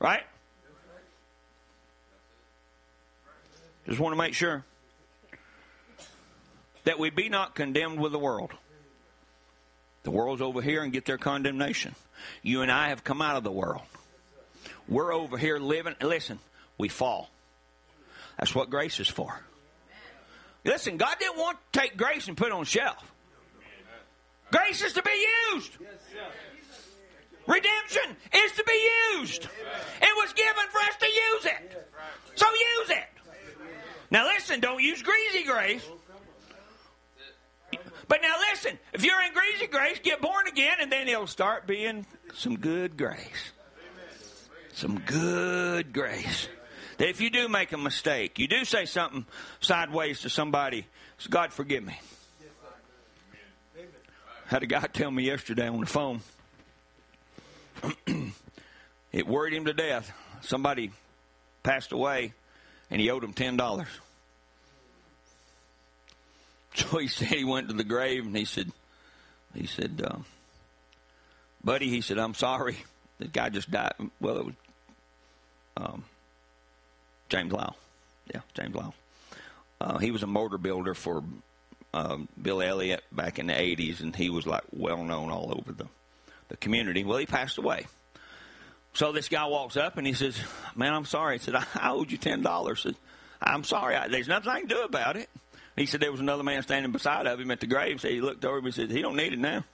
Right? Just want to make sure. that we be not condemned with the world. The world's over here and get their condemnation. You and I have come out of the world. We're over here living. Listen, we fall. That's what grace is for. Listen, God didn't want to take grace and put it on shelf. Grace is to be used. Redemption is to be used. It was given for us to use it. So use it. Now listen, don't use greasy grace. But now listen, if you're in greasy grace, get born again, and then it'll start being some good grace. Some good grace. That if you do make a mistake, you do say something sideways to somebody, God forgive me. Had a guy tell me yesterday on the phone. [CLEARS THROAT] it worried him to death. Somebody passed away, and he owed him ten dollars. [LAUGHS] So he said he went to the grave and he said, he said, uh, buddy, he said, I'm sorry. The guy just died. Well, it was um, James Lau. Yeah, James Lau. Uh, he was a motor builder for um, Bill Elliott back in the 80s, and he was like well known all over the, the community. Well, he passed away. So this guy walks up and he says, Man, I'm sorry. He said, I, owed you $10. He Said, I'm sorry. I, there's nothing I can do about it. He said there was another man standing beside of him at the grave. So he looked over him and said, He don't need it now.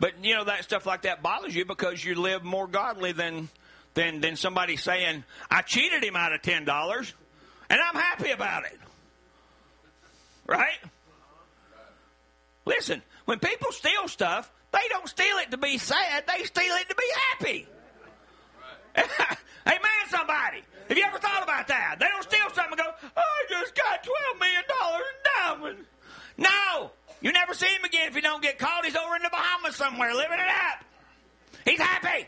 But you know that stuff like that bothers you because you live more godly than than than somebody saying, I cheated him out of ten dollars and I'm happy about it. Right? Listen, when people steal stuff, they don't steal it to be sad, they steal it to be happy. [LAUGHS] Amen, somebody. Have you ever thought about that? They don't steal something and go, I just got $12 million in diamonds. No. You never see him again if you don't get caught. He's over in the Bahamas somewhere living it up. He's happy.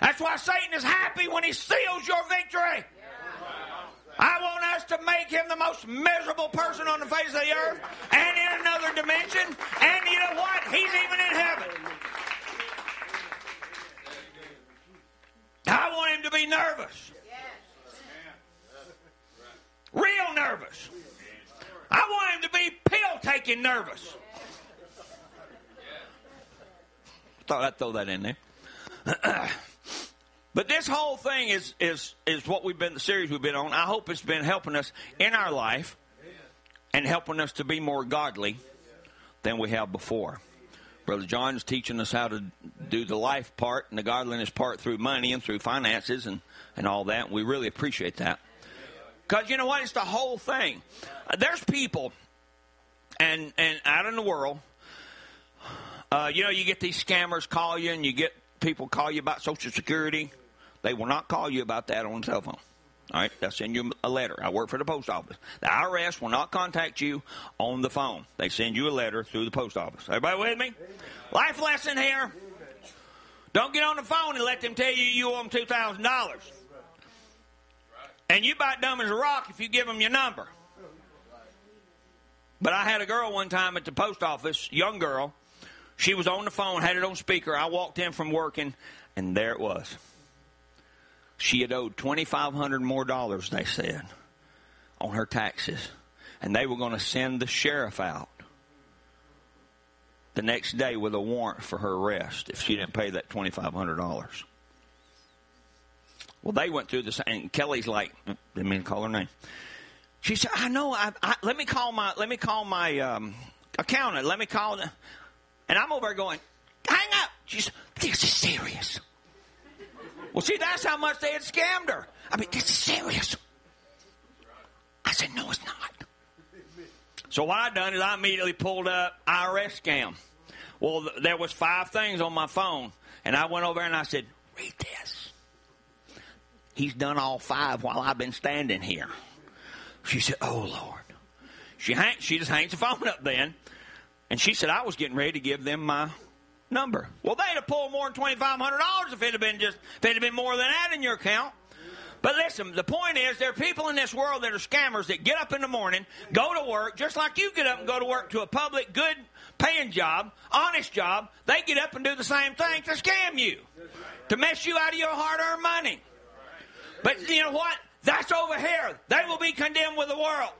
That's why Satan is happy when he seals your victory. I want us to make him the most miserable person on the face of the earth and in another dimension. And you know what? He's even in heaven. I want him to be nervous. Real nervous. I want him to be pill taking nervous. Thought I'd throw that in there. [CLEARS THROAT] but this whole thing is is is what we've been the series we've been on. I hope it's been helping us in our life and helping us to be more godly than we have before. Brother John is teaching us how to do the life part and the godliness part through money and through finances and, and all that. We really appreciate that. Because you know what? It's the whole thing. There's people, and and out in the world, uh, you know, you get these scammers call you, and you get people call you about Social Security. They will not call you about that on the cell phone. All right, they'll send you a letter. I work for the post office. The IRS will not contact you on the phone. They send you a letter through the post office. Everybody with me? Life lesson here. Don't get on the phone and let them tell you you owe them two thousand dollars. And you about dumb as a rock if you give them your number. But I had a girl one time at the post office, young girl. She was on the phone, had it on speaker. I walked in from working, and there it was. She had owed twenty five hundred more dollars. They said on her taxes, and they were going to send the sheriff out the next day with a warrant for her arrest if she didn't pay that twenty five hundred dollars. Well, they went through this, and Kelly's like, didn't mean to call her name. She said, "I know. I, I, let me call my let me call my um, accountant. Let me call." The, and I'm over there going, "Hang up." She's, "This is serious." Well, see, that's how much they had scammed her. I mean, this is serious. I said, "No, it's not." So what I done is I immediately pulled up IRS scam. Well, th- there was five things on my phone, and I went over and I said, "Read this." He's done all five while I've been standing here. She said, Oh, Lord. She, hang, she just hangs the phone up then. And she said, I was getting ready to give them my number. Well, they'd have pulled more than $2,500 if it had been just, if it had been more than that in your account. But listen, the point is, there are people in this world that are scammers that get up in the morning, go to work, just like you get up and go to work to a public, good paying job, honest job. They get up and do the same thing to scam you, to mess you out of your hard earned money. But you know what? That's over here. They will be condemned with the world.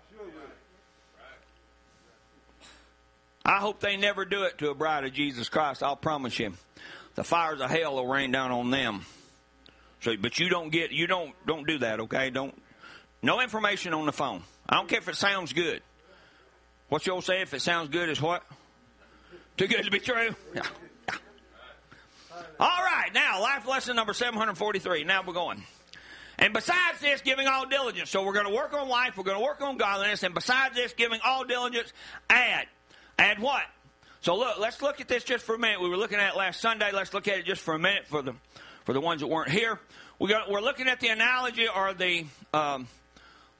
I hope they never do it to a bride of Jesus Christ. I'll promise you. The fires of hell will rain down on them. So, but you don't get, you don't, don't do that, okay? Don't, no information on the phone. I don't care if it sounds good. What's your old say? If it sounds good, is what? Too good to be true? Yeah. yeah. All right, now, life lesson number 743. Now we're going. And besides this, giving all diligence. So we're going to work on life, we're going to work on godliness, and besides this, giving all diligence, add. Add what? So look, let's look at this just for a minute. We were looking at last Sunday. Let's look at it just for a minute for the for the ones that weren't here. We got, we're looking at the analogy or the um,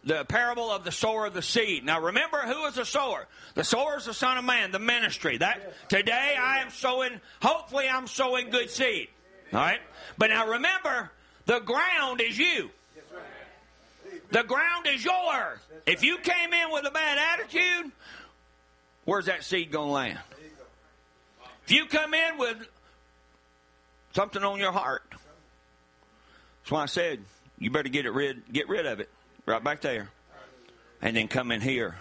the parable of the sower of the seed. Now remember who is the sower? The sower is the Son of Man, the ministry. That today I am sowing hopefully I'm sowing good seed. All right? But now remember, the ground is you. The ground is yours. If you came in with a bad attitude, where's that seed going to land? If you come in with something on your heart, that's why I said you better get it rid, get rid of it right back there, and then come in here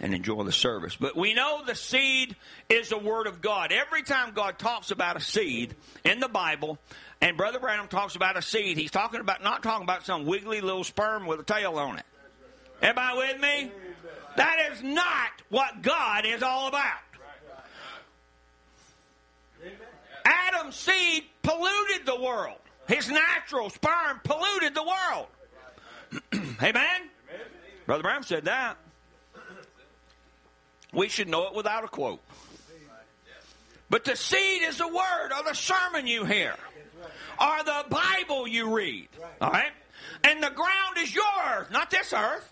and enjoy the service. But we know the seed is the word of God. Every time God talks about a seed in the Bible, and Brother Branham talks about a seed, he's talking about not talking about some wiggly little sperm with a tail on it. Everybody with me? That is not what God is all about. Adam's seed polluted the world. His natural sperm polluted the world. [CLEARS THROAT] Amen? Brother Branham said that. We should know it without a quote. But the seed is the word or the sermon you hear or the Bible you read. All right? And the ground is your earth, not this earth.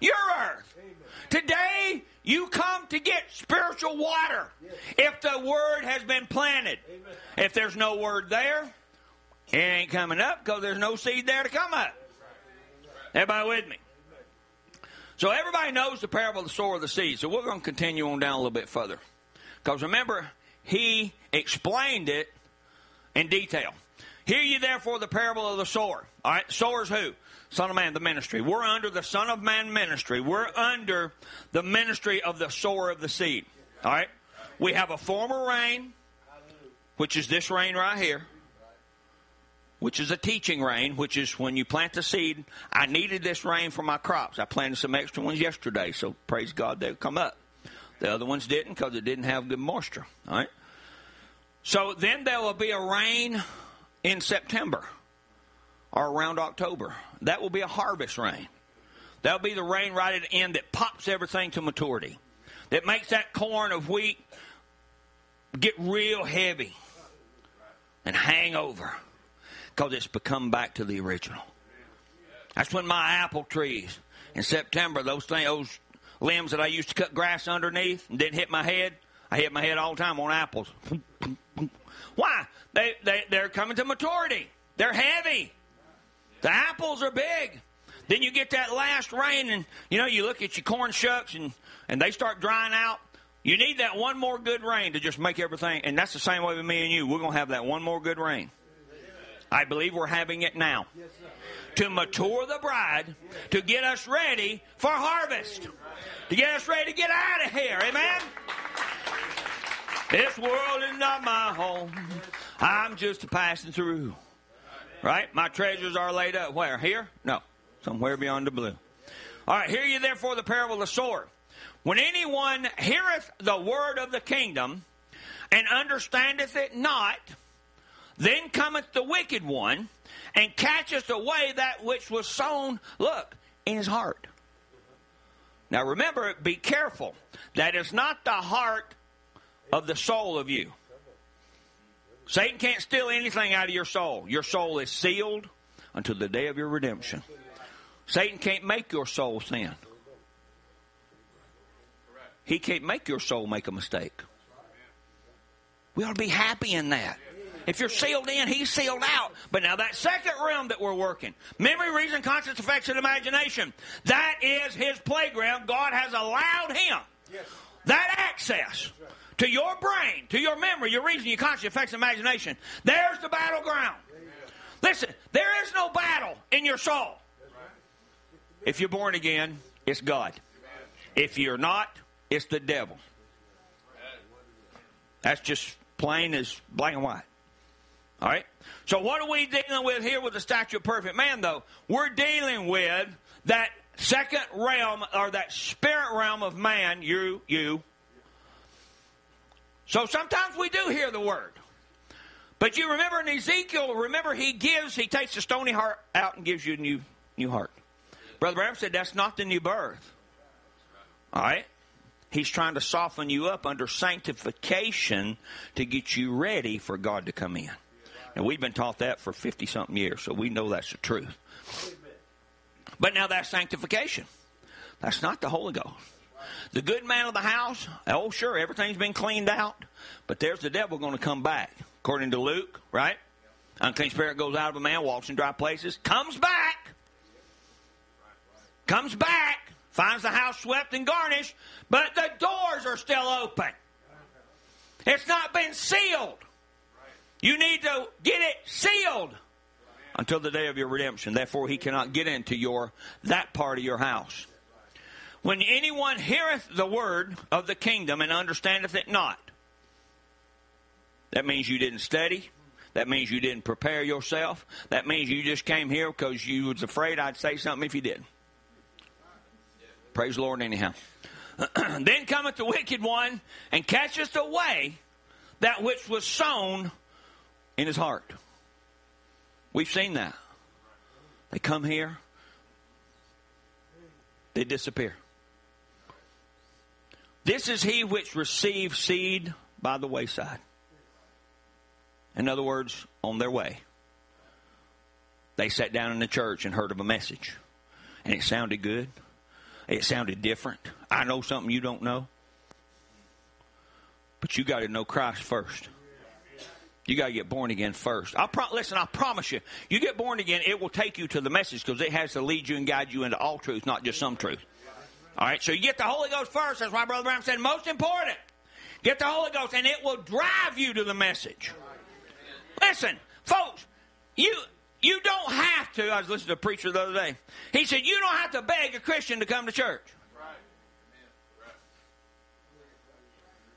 Your earth. Today, you come to get spiritual water if the word has been planted. If there's no word there, it ain't coming up because there's no seed there to come up. Everybody with me? So everybody knows the parable of the sower of the seed. So we're going to continue on down a little bit further. Because remember, he explained it in detail. Hear ye therefore the parable of the sower. All right, sower's who? Son of Man, the ministry. We're under the Son of Man ministry. We're under the ministry of the sower of the seed. All right? We have a former rain, which is this rain right here, which is a teaching rain, which is when you plant the seed. I needed this rain for my crops. I planted some extra ones yesterday, so praise God they've come up. The other ones didn't because it didn't have good moisture. All right? So then there will be a rain in September or around October. That will be a harvest rain. That'll be the rain right at the end that pops everything to maturity. That makes that corn of wheat get real heavy and hang over because it's become back to the original. That's when my apple trees in September, those things, those limbs that I used to cut grass underneath and didn't hit my head, I hit my head all the time on apples. Why? They, they, they're coming to maturity. They're heavy. The apples are big. Then you get that last rain, and you know you look at your corn shucks, and and they start drying out. You need that one more good rain to just make everything, and that's the same way with me and you. We're going to have that one more good rain. I believe we're having it now to mature the bride, to get us ready for harvest, to get us ready to get out of here. Amen. This world is not my home. I'm just a passing through. Right? My treasures are laid up. Where? Here? No. Somewhere beyond the blue. All right. Hear you therefore the parable of the sword. When anyone heareth the word of the kingdom and understandeth it not, then cometh the wicked one and catcheth away that which was sown, look, in his heart. Now remember, be careful. That is not the heart of the soul of you. Satan can't steal anything out of your soul. Your soul is sealed until the day of your redemption. Satan can't make your soul sin. He can't make your soul make a mistake. We ought to be happy in that. If you're sealed in, he's sealed out. But now that second realm that we're working, memory, reason, conscience, affection, imagination, that is his playground. God has allowed him that access to your brain, to your memory, your reason, your conscience, affection, imagination. There's the battleground. Listen, there is no battle in your soul. If you're born again, it's God. If you're not, it's the devil. That's just plain as black and white. All right? So, what are we dealing with here with the statue of perfect man, though? We're dealing with that second realm or that spirit realm of man, you, you. So, sometimes we do hear the word. But you remember in Ezekiel, remember he gives, he takes the stony heart out and gives you a new, new heart. Brother Branham said that's not the new birth. All right? He's trying to soften you up under sanctification to get you ready for God to come in. And we've been taught that for 50 something years, so we know that's the truth. But now that's sanctification. That's not the Holy Ghost. The good man of the house, oh, sure, everything's been cleaned out, but there's the devil going to come back. According to Luke, right? Unclean spirit goes out of a man, walks in dry places, comes back. Comes back, finds the house swept and garnished, but the doors are still open. It's not been sealed. You need to get it sealed until the day of your redemption. Therefore, he cannot get into your that part of your house. When anyone heareth the word of the kingdom and understandeth it not, that means you didn't study. That means you didn't prepare yourself. That means you just came here because you was afraid I'd say something if you did. Praise the Lord anyhow. [CLEARS THROAT] then cometh the wicked one and catcheth away that which was sown in his heart. We've seen that. They come here, they disappear. This is he which received seed by the wayside. In other words, on their way. They sat down in the church and heard of a message. And it sounded good. It sounded different. I know something you don't know. But you got to know Christ first. You got to get born again first. I pro- listen. I promise you, you get born again, it will take you to the message because it has to lead you and guide you into all truth, not just some truth. All right. So you get the Holy Ghost first. That's why Brother Branham said most important. Get the Holy Ghost, and it will drive you to the message. Listen, folks, you you don't have to. I was listening to a preacher the other day. He said you don't have to beg a Christian to come to church.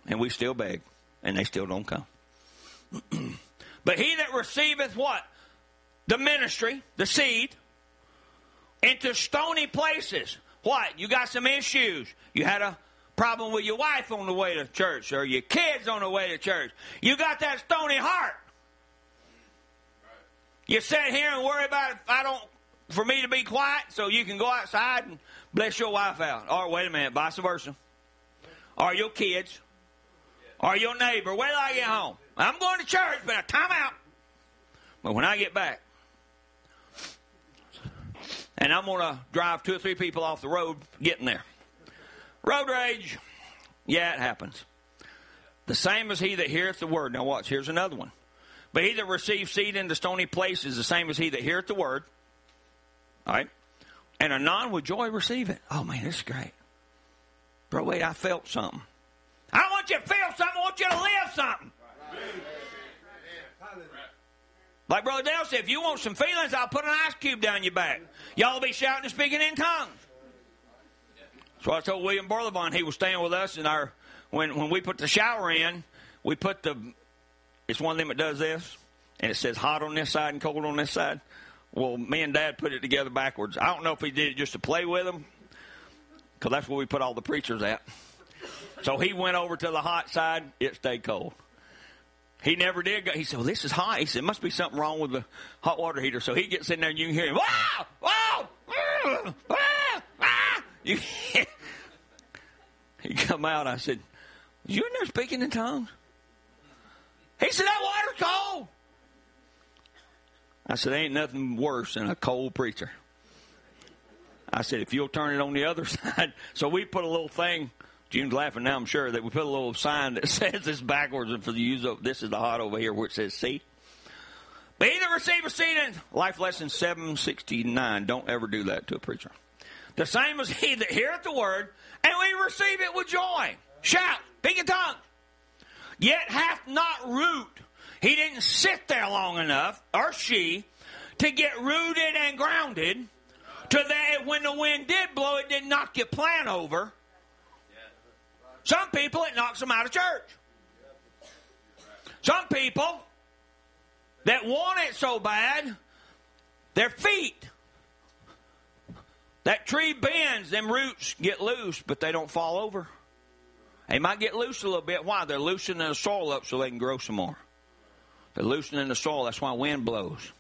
And we still beg, and they still don't come. [CLEARS THROAT] but he that receiveth what? The ministry, the seed, into stony places. What? You got some issues. You had a problem with your wife on the way to church, or your kids on the way to church. You got that stony heart. You sit here and worry about if I don't, for me to be quiet, so you can go outside and bless your wife out. Or wait a minute, vice versa. Or your kids. Or your neighbor. Wait till I get home. I'm going to church, but I time out. But when I get back, and I'm going to drive two or three people off the road getting there. Road rage. Yeah, it happens. The same as he that heareth the word. Now watch, here's another one. But he that receives seed into stony places is the same as he that heareth the word. All right? And anon with joy receive it. Oh man, this is great. Bro, wait, I felt something. I want you to feel something, I want you to live something. Like Brother Dale said, if you want some feelings, I'll put an ice cube down your back. Y'all'll be shouting and speaking in tongues. So I told William Borlevon he was staying with us in our when when we put the shower in, we put the it's one of them that does this, and it says hot on this side and cold on this side. Well, me and Dad put it together backwards. I don't know if he did it just to play with them, because that's where we put all the preachers at. So he went over to the hot side. It stayed cold. He never did go. He said, well, this is hot. He said, It must be something wrong with the hot water heater. So he gets in there and you can hear him, wow, wow, ah, ah. You, [LAUGHS] he come out. I said, you in there speaking in tongues? He said, that water's cold. I said, ain't nothing worse than a cold preacher. I said, if you'll turn it on the other [LAUGHS] side. So we put a little thing June's laughing now, I'm sure, that we put a little sign that [LAUGHS] says this backwards and for the use of this is the hot over here where it says see. But either receive a seed in life lesson 769. Don't ever do that to a preacher. The same as he that heareth the word, and we receive it with joy. Shout, speak in tongues. Yet hath not root. He didn't sit there long enough, or she, to get rooted and grounded to that when the wind did blow, it didn't knock your plant over. Some people, it knocks them out of church. Some people that want it so bad, their feet. That tree bends, them roots get loose, but they don't fall over. They might get loose a little bit. Why? They're loosening the soil up so they can grow some more. They're loosening the soil. That's why wind blows.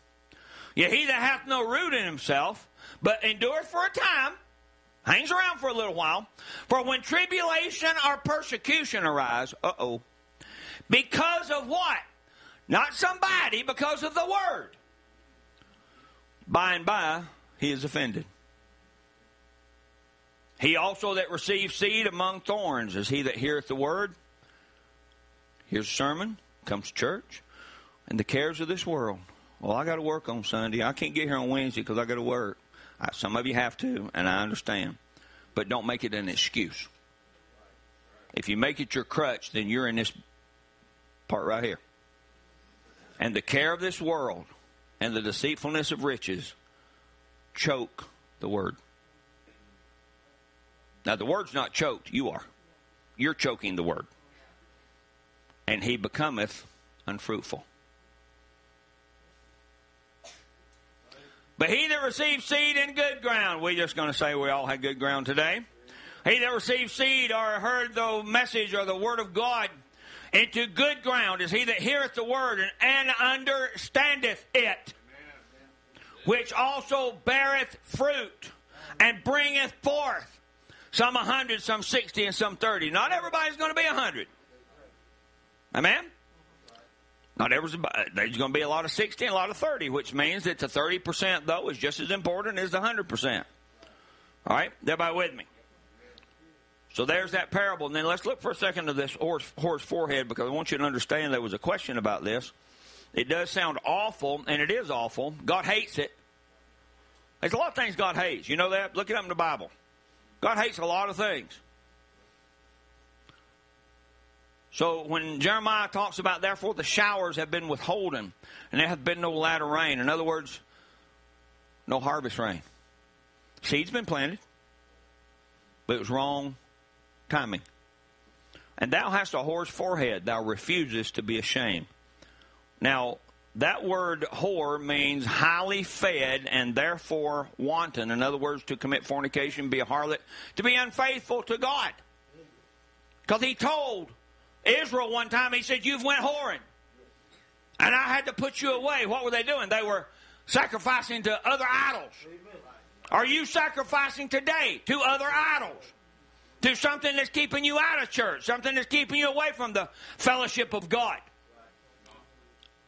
Yet he that hath no root in himself, but endureth for a time, hangs around for a little while. For when tribulation or persecution arise, uh oh, because of what? Not somebody, because of the word. By and by, he is offended. He also that receives seed among thorns is he that heareth the word, hears a sermon, comes church, and the cares of this world. Well, I got to work on Sunday. I can't get here on Wednesday because I got to work. Some of you have to, and I understand. But don't make it an excuse. If you make it your crutch, then you're in this part right here. And the care of this world and the deceitfulness of riches choke the word. Now, the word's not choked, you are. You're choking the word. And he becometh unfruitful. But he that receives seed in good ground, we're just going to say we all had good ground today. He that receives seed or heard the message or the word of God into good ground is he that heareth the word and, and understandeth it, which also beareth fruit and bringeth forth some a hundred, some sixty, and some thirty. Not everybody's going to be a hundred. Amen? Not everybody. Uh, there's going to be a lot of 60 and a lot of 30, which means that the 30%, though, is just as important as the 100%. All right? Everybody with me? So there's that parable. And then let's look for a second at this horse, whore's forehead because I want you to understand there was a question about this. It does sound awful, and it is awful. God hates it. There's a lot of things God hates. You know that? Look it up in the Bible. God hates a lot of things. So when Jeremiah talks about, therefore, the showers have been withholden, and there hath been no latter rain. In other words, no harvest rain. Seed's been planted, but it was wrong timing. And thou hast a whore's forehead, thou refusest to be ashamed. Now, that word whore means highly fed and therefore wanton. In other words, to commit fornication, be a harlot, to be unfaithful to God. Because he told Israel one time, he said, You've went whoring. And I had to put you away. What were they doing? They were sacrificing to other idols. Are you sacrificing today to other idols? To something that's keeping you out of church, something that's keeping you away from the fellowship of God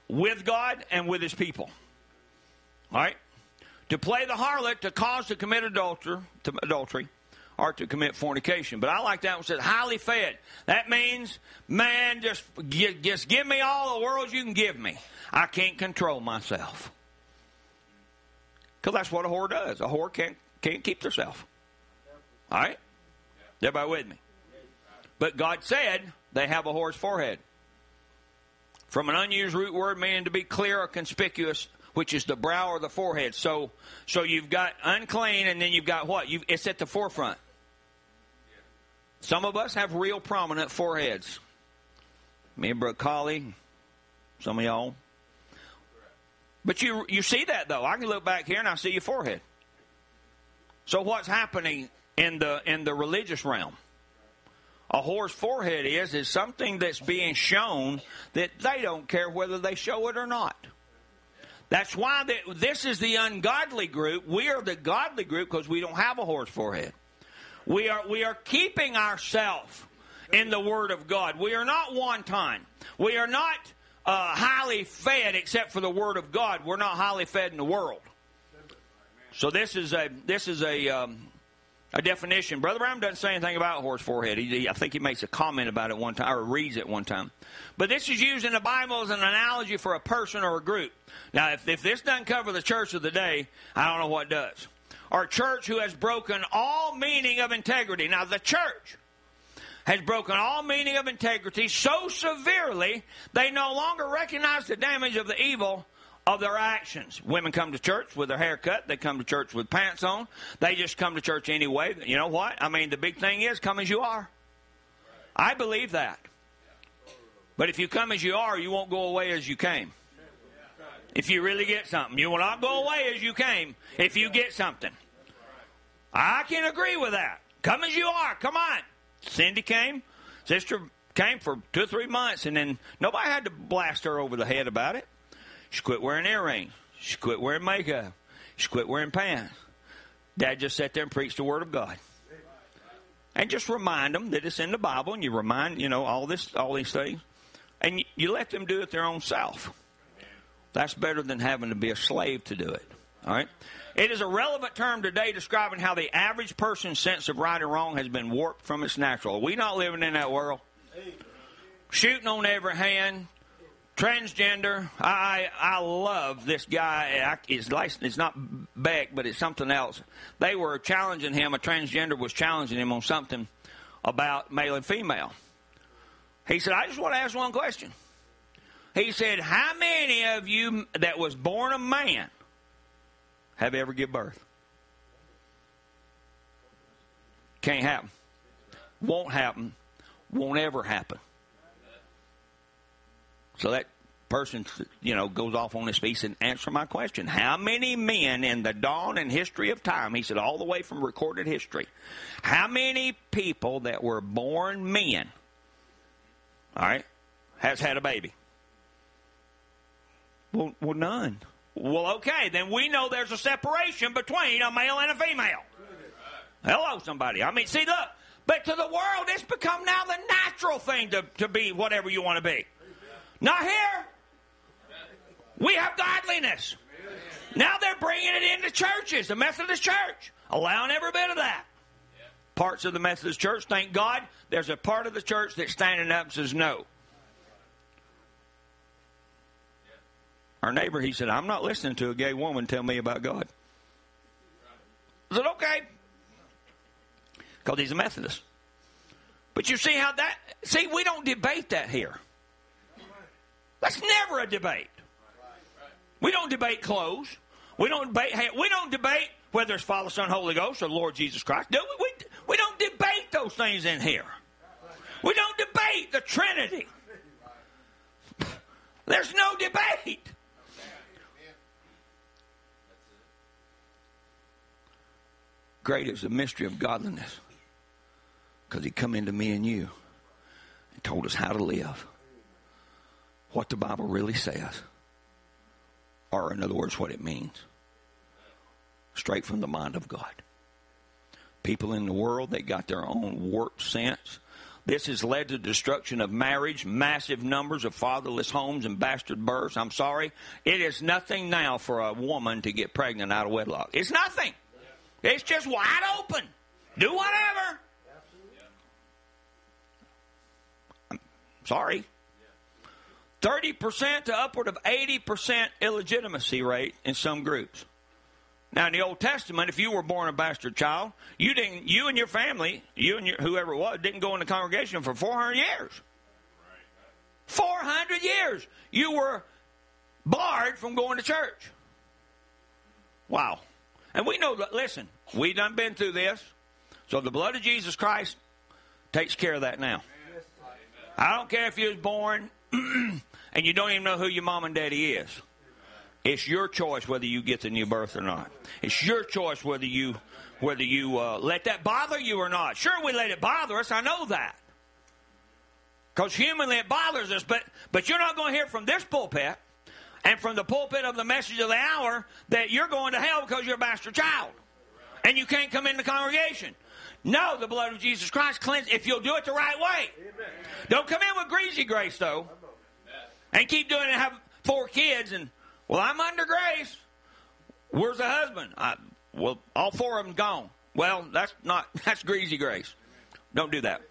with God and with his people. All right? To play the harlot, to cause to commit adultery, to adultery, or to commit fornication. But I like that one says highly fed. That means, man, just, just give me all the world you can give me. I can't control myself. Because that's what a whore does. A whore can't, can't keep herself. All right? Everybody with me? But God said they have a whore's forehead from an unused root word meaning to be clear or conspicuous, which is the brow or the forehead. So, so you've got unclean, and then you've got what? You've, it's at the forefront. Some of us have real prominent foreheads. Me and Brooke Colley, some of y'all. But you you see that though. I can look back here and I see your forehead. So what's happening in the in the religious realm? a whore's forehead is is something that's being shown that they don't care whether they show it or not. That's why that this is the ungodly group. We are the godly group because we don't have a whore's forehead. We are we are keeping ourselves in the Word of God. We are not wanton. We are not uh, highly fed except for the Word of God. We're not highly fed in the world. So this is a this is a um, a definition. Brother Branham doesn't say anything about whore's forehead. He, he, I think he makes a comment about it one time, or reads it one time. But this is used in the Bible as an analogy for a person or a group. Now, if, if this doesn't cover the church of the day, I don't know what does. Or church who has broken all meaning of integrity. Now, the church has broken all meaning of integrity so severely they no longer recognize the damage of the evil of their actions. Women come to church with their hair cut. They come to church with pants on. They just come to church anyway. You know what? I mean, the big thing is come as you are. I believe that. But if you come as you are, you won't go away as you came. If you really get something, you will not go away as you came if you get something. I can agree with that. Come as you are. Come on. Cindy came. Sister came for two or three months, and then nobody had to blast her over the head about it. She quit wearing earrings. She quit wearing makeup. She quit wearing pants. Dad just sat there and preached the Word of God. And just remind them that it's in the Bible, and you remind, you know, all this, all these things, and you, you let them do it their own self. That's better than having to be a slave to do it. All right. It is a relevant term today describing how the average person's sense of right and wrong has been warped from its natural. Are we not living in that world? Shooting on every hand, transgender. I I love this guy. It's it's not Beck, but it's something else. They were challenging him. A transgender was challenging him on something about male and female. He said, "I just want to ask one question." He said, "How many of you that was born a man have ever give birth?" Can't happen. Won't happen. Won't ever happen. So that person, you know, goes off on his piece and answer my question. How many men in the dawn and history of time, he said all the way from recorded history, how many people that were born men, all right, has had a baby? Well, well, none. Well, okay, then we know there's a separation between a male and a female. Hello, somebody. I mean, see, look, but to the world, it's become now the natural thing to, to be whatever you want to be. Not here. We have godliness. Now they're bringing it into churches, the Methodist Church, allowing every bit of that. Parts of the Methodist Church, thank God, there's a part of the church that's standing up and says no. Our neighbor, he said, I'm not listening to a gay woman tell me about God. I said, okay. Because he's a Methodist. But you see how that, see, we don't debate that here. That's never a debate. We don't debate clothes. We don't debate. We don't debate whether it's Father, Son, Holy Ghost, or Lord Jesus Christ. Do we? we? We don't debate those things in here. We don't debate the Trinity. There's no debate. Great is the mystery of godliness because he come into me and you and told us how to live what the Bible really says, or in other words, what it means, straight from the mind of God. People in the world, they got their own warped sense. This has led to destruction of marriage, massive numbers of fatherless homes and bastard births. I'm sorry. It is nothing now for a woman to get pregnant out of wedlock. It's nothing. It's just wide open. Do whatever. Sorry. 30% to upward of 80% illegitimacy rate in some groups. Now, in the Old Testament, if you were born a bastard child, you didn't, you and your family, you and your, whoever it was, didn't go in the congregation for 400 years. 400 years. You were barred from going to church. Wow. And we know listen, we done been through this. So the blood of Jesus Christ takes care of that now. I don't care if you was born [CLEARS THROAT] and you don't even know who your mom and daddy is. It's your choice whether you get the new birth or not. It's your choice whether you whether you uh, let that bother you or not. Sure, we let it bother us. I know that because humanly it bothers us. But but you're not going to hear from this pulpit and from the pulpit of the message of the hour that you're going to hell because you're a bastard child. And you can't come in the congregation. No, the blood of Jesus Christ cleanses if you'll do it the right way. Amen. Don't come in with greasy grace though. And keep doing it and have four kids and well i'm under grace. Where's the husband? I, well all four of them gone. Well that's not [LAUGHS] that's greasy grace. Don't do that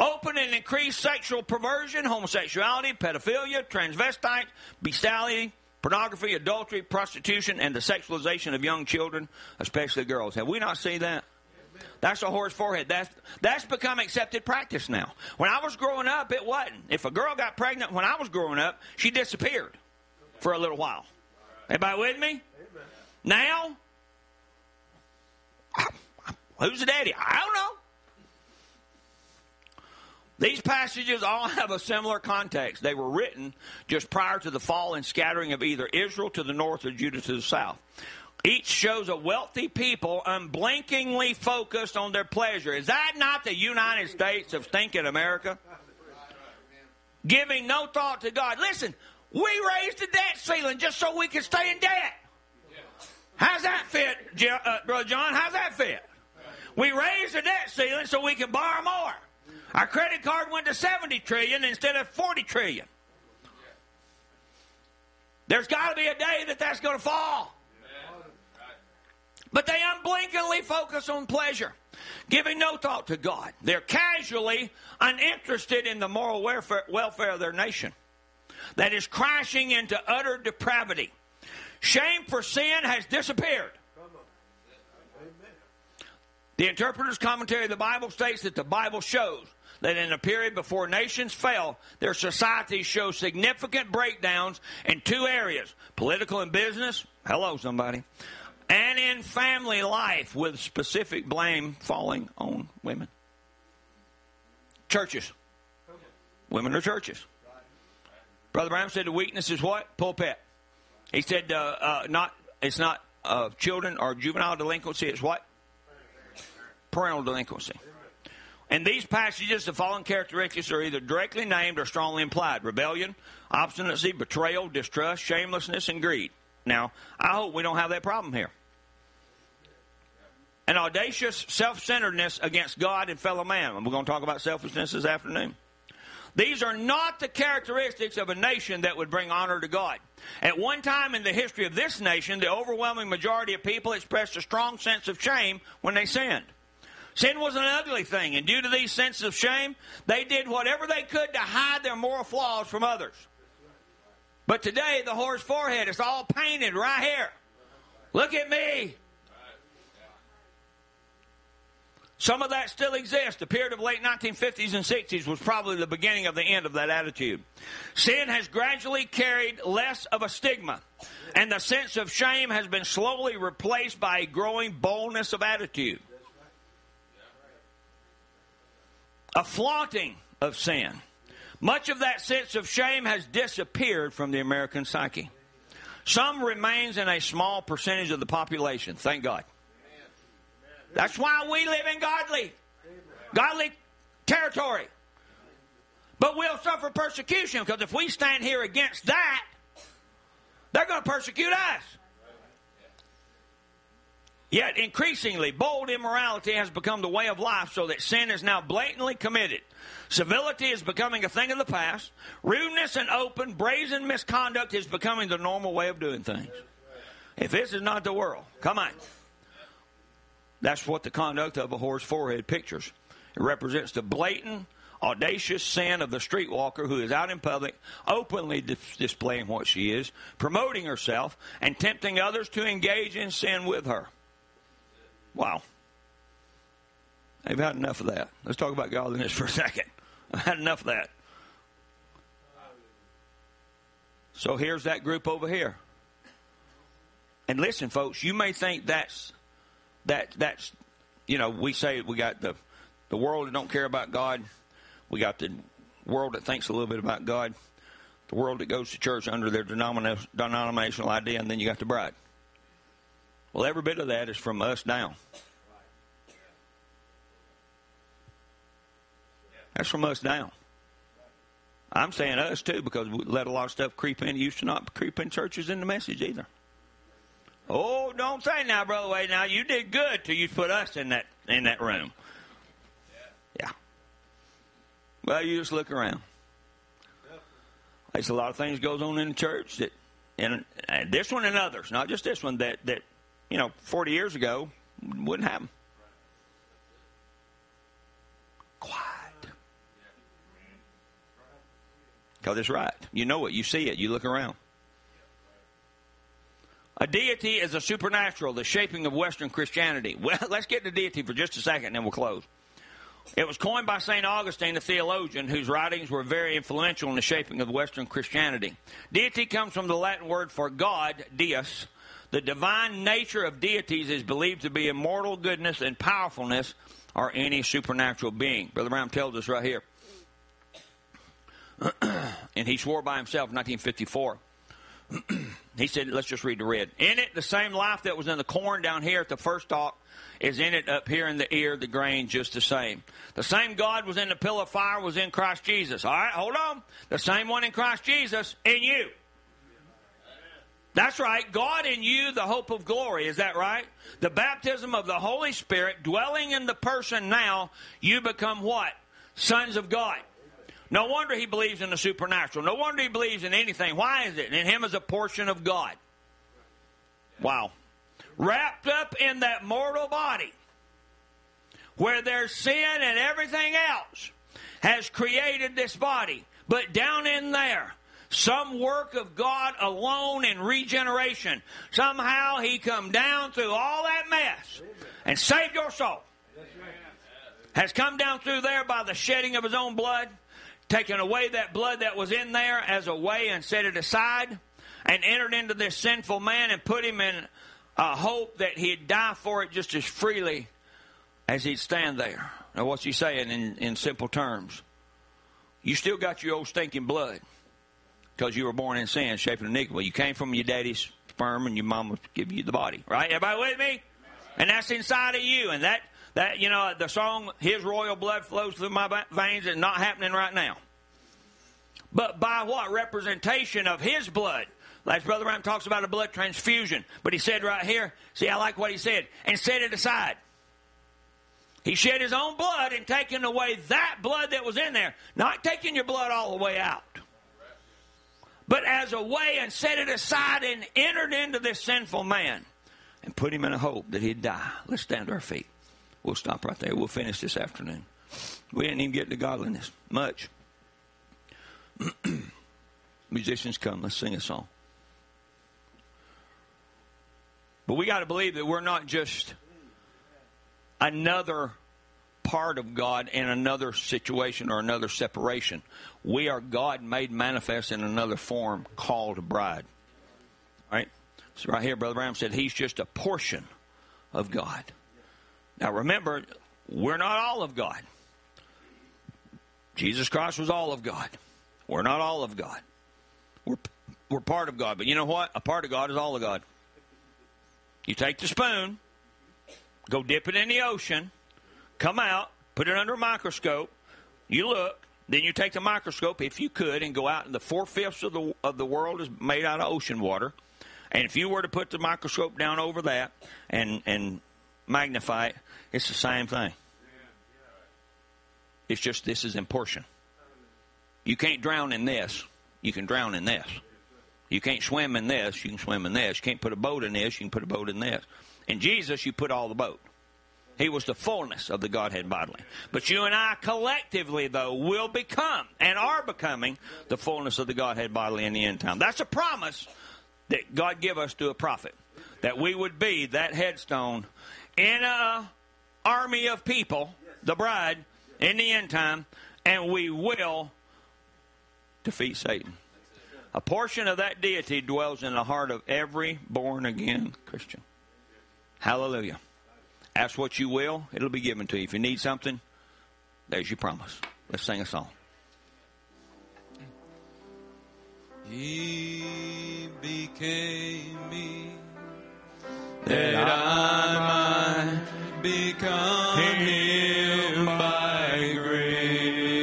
open and increased sexual perversion homosexuality pedophilia transvestite bestiality pornography adultery prostitution and the sexualization of young children especially girls have we not seen that that's a whore's forehead. That's that's become accepted practice now. When I was growing up, it wasn't. If a girl got pregnant when I was growing up, she disappeared. for a little while. Everybody with me? Now, who's the daddy? I don't know. These passages all have a similar context. They were written just prior to the fall and scattering of either Israel to the north or Judah to the south. Each shows a wealthy people unblinkingly focused on their pleasure. Is that not the United States of stinking America? Giving no thought to God. Listen, we raised the debt ceiling just so we could stay in debt. How's that fit, uh, Brother John? How's that fit? We raised the debt ceiling so we can borrow more. Our credit card went to 70 trillion instead of 40 trillion. There's got to be a day that that's going to fall. But they unblinkingly focus on pleasure, giving no thought to God. They're casually uninterested in the moral welfare, of their nation that is crashing into utter depravity. Shame for sin has disappeared. The interpreter's commentary of the Bible states that the Bible shows that in a period before nations fell, their societies show significant breakdowns in two areas political and business. Hello, somebody. And in family life, with specific blame falling on women. Churches. Women are churches. Brother Branham said the weakness is what? Pulpit. He said uh, uh, not. It's not uh, children or juvenile delinquency. It's what? Parental delinquency. In these passages, the following characteristics are either directly named or strongly implied rebellion, obstinacy, betrayal, distrust, shamelessness, and greed. Now, I hope we don't have that problem here. An audacious self centeredness against God and fellow man. We're going to talk about selfishness this afternoon. These are not the characteristics of a nation that would bring honor to God. At one time in the history of this nation, the overwhelming majority of people expressed a strong sense of shame when they sinned. Sin was an ugly thing, and due to these senses of shame, they did whatever they could to hide their moral flaws from others. But today, the whore's forehead is all painted right here. Look at me. Some of that still exists. The period of late 1950s and 60s was probably the beginning of the end of that attitude. Sin has gradually carried less of a stigma, and the sense of shame has been slowly replaced by a growing boldness of attitude. A flaunting of sin. Much of that sense of shame has disappeared from the American psyche. Some remains in a small percentage of the population, thank God. That's why we live in godly, godly territory. But we'll suffer persecution because if we stand here against that, they're going to persecute us. Yet increasingly, bold immorality has become the way of life so that sin is now blatantly committed. Civility is becoming a thing of the past. Rudeness and open, brazen misconduct is becoming the normal way of doing things. If this is not the world, come on. That's what the conduct of a whore's forehead pictures. It represents the blatant, audacious sin of the streetwalker who is out in public, openly dis- displaying what she is, promoting herself, and tempting others to engage in sin with her. Wow. I've had enough of that. Let's talk about godliness for a second. [LAUGHS] I've had enough of that. So here's that group over here. And listen, folks, you may think that's that that's you know we say we got the the world that don't care about God, we got the world that thinks a little bit about God, the world that goes to church under their denominational idea, and then you got the bride. Well, every bit of that is from us down. That's from us down. I'm saying us too because we let a lot of stuff creep in. It used to not creep in churches in the message either. Oh, don't say now, brother Wade. Now you did good till you put us in that in that room. Yeah. Well, you just look around. There's a lot of things goes on in the church that, and, and this one and others, not just this one that that you know, 40 years ago wouldn't happen. Quiet. Because it's right. You know it. You see it. You look around. A deity is a supernatural, the shaping of Western Christianity. [LAUGHS] Well, let's get to deity for just a second, and then we'll close. It was coined by St. Augustine, a theologian whose writings were very influential in the shaping of Western Christianity. Deity comes from the Latin word for God, deus. The divine nature of deities is believed to be immortal goodness and powerfulness or any supernatural being. Brother Branham tells us right here. [CLEARS THROAT] and he swore by himself in 1954. [CLEARS THROAT] he said, let's just read the red. In it, the same life that was in the corn down here at the first stalk is in it up here in the ear, the grain, just the same. The same God was in the pillar of fire, was in Christ Jesus. All right, hold on. The same one in Christ Jesus in you. That's right. God in you, the hope of glory. Is that right? The baptism of the Holy Spirit dwelling in the person now, you become what? Sons of God. No wonder he believes in the supernatural. No wonder he believes in anything. Why is it? In him is a portion of God. Wow. Wrapped up in that mortal body where there's sin and everything else has created this body. But down in there, some work of God alone in regeneration. Somehow he come down through all that mess and saved your soul. Has come down through there by the shedding of his own blood taken away that blood that was in there as a way and set it aside, and entered into this sinful man and put him in a hope that he'd die for it just as freely as he'd stand there. Now, what's he saying in, in simple terms? You still got your old stinking blood because you were born in sin, shaped in iniquity. You came from your daddy's sperm, and your would give you the body. Right? Everybody with me? And that's inside of you, and that that, you know, the song, His Royal Blood Flows Through My Veins, is not happening right now. But by what? Representation of His blood. Like Brother Branham talks about a blood transfusion. But he said right here, see, I like what he said, and set it aside. He shed his own blood and taking away that blood that was in there. Not taking your blood all the way out. But as a way and set it aside and entered into this sinful man and put him in a hope that he'd die. Let's stand to our feet. We'll stop right there. We'll finish this afternoon. We didn't even get to godliness much. [CLEARS THROAT] Musicians come, let's sing a song. But we got to believe that we're not just another part of God in another situation or another separation. We are God made manifest in another form called a bride. Right? So right here, Brother Branham said he's just a portion of God. Now remember, we're not all of God. Jesus Christ was all of God. We're not all of God. We're, we're part of God. But you know what? A part of God is all of God. You take the spoon, go dip it in the ocean, come out, put it under a microscope, you look, then you take the microscope, if you could, and go out, and the four fifths of the of the world is made out of ocean water. And if you were to put the microscope down over that and and magnify it, it's the same thing. It's just this is in portion. You can't drown in this. You can drown in this. You can't swim in this. You can swim in this. You can't put a boat in this. You can put a boat in this. In Jesus, you put all the boat. He was the fullness of the Godhead bodily. But you and I collectively, though, will become and are becoming the fullness of the Godhead bodily in the end time. That's a promise that God give us to a prophet. That we would be that headstone in a army of people, the bride, in the end time, and we will defeat Satan. A portion of that deity dwells in the heart of every born again Christian. Hallelujah. Ask what you will, it'll be given to you. If you need something, there's your promise. Let's sing a song. He became me that I might become him by grace.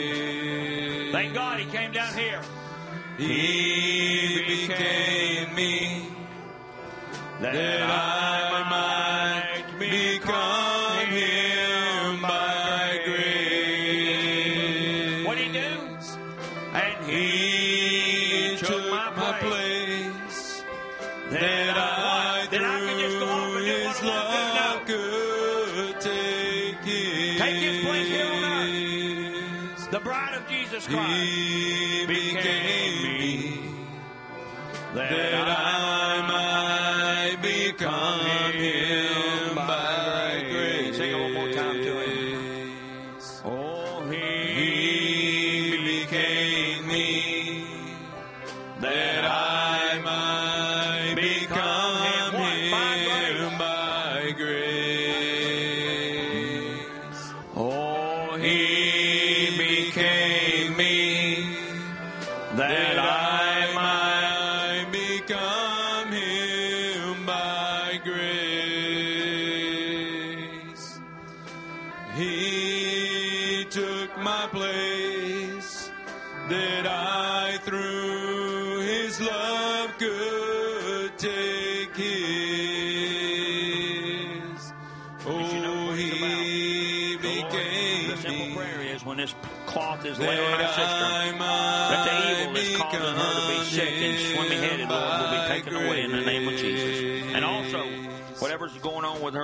Thank God he came down here. He became me that I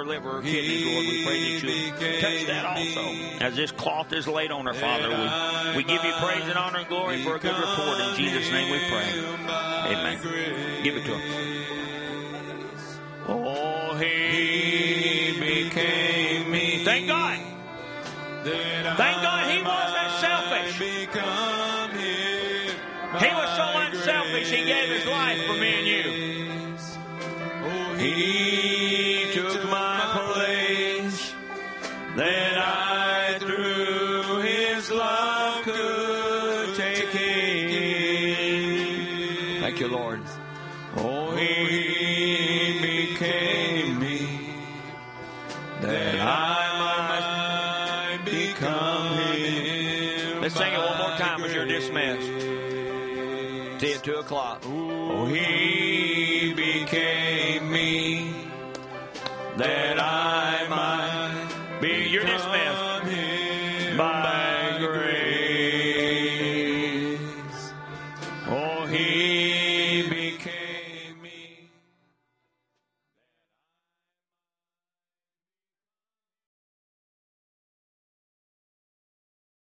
her liver or kidneys, Lord, we pray that you touch that also. As this cloth is laid on her, Father, we, we give you praise and honor and glory for a good report. In Jesus' name we pray. Amen. Give it to him. Oh, he became me. Thank God. Thank God he wasn't selfish. He was so unselfish, he gave his life for me and you. See you at 2 o'clock. Oh, he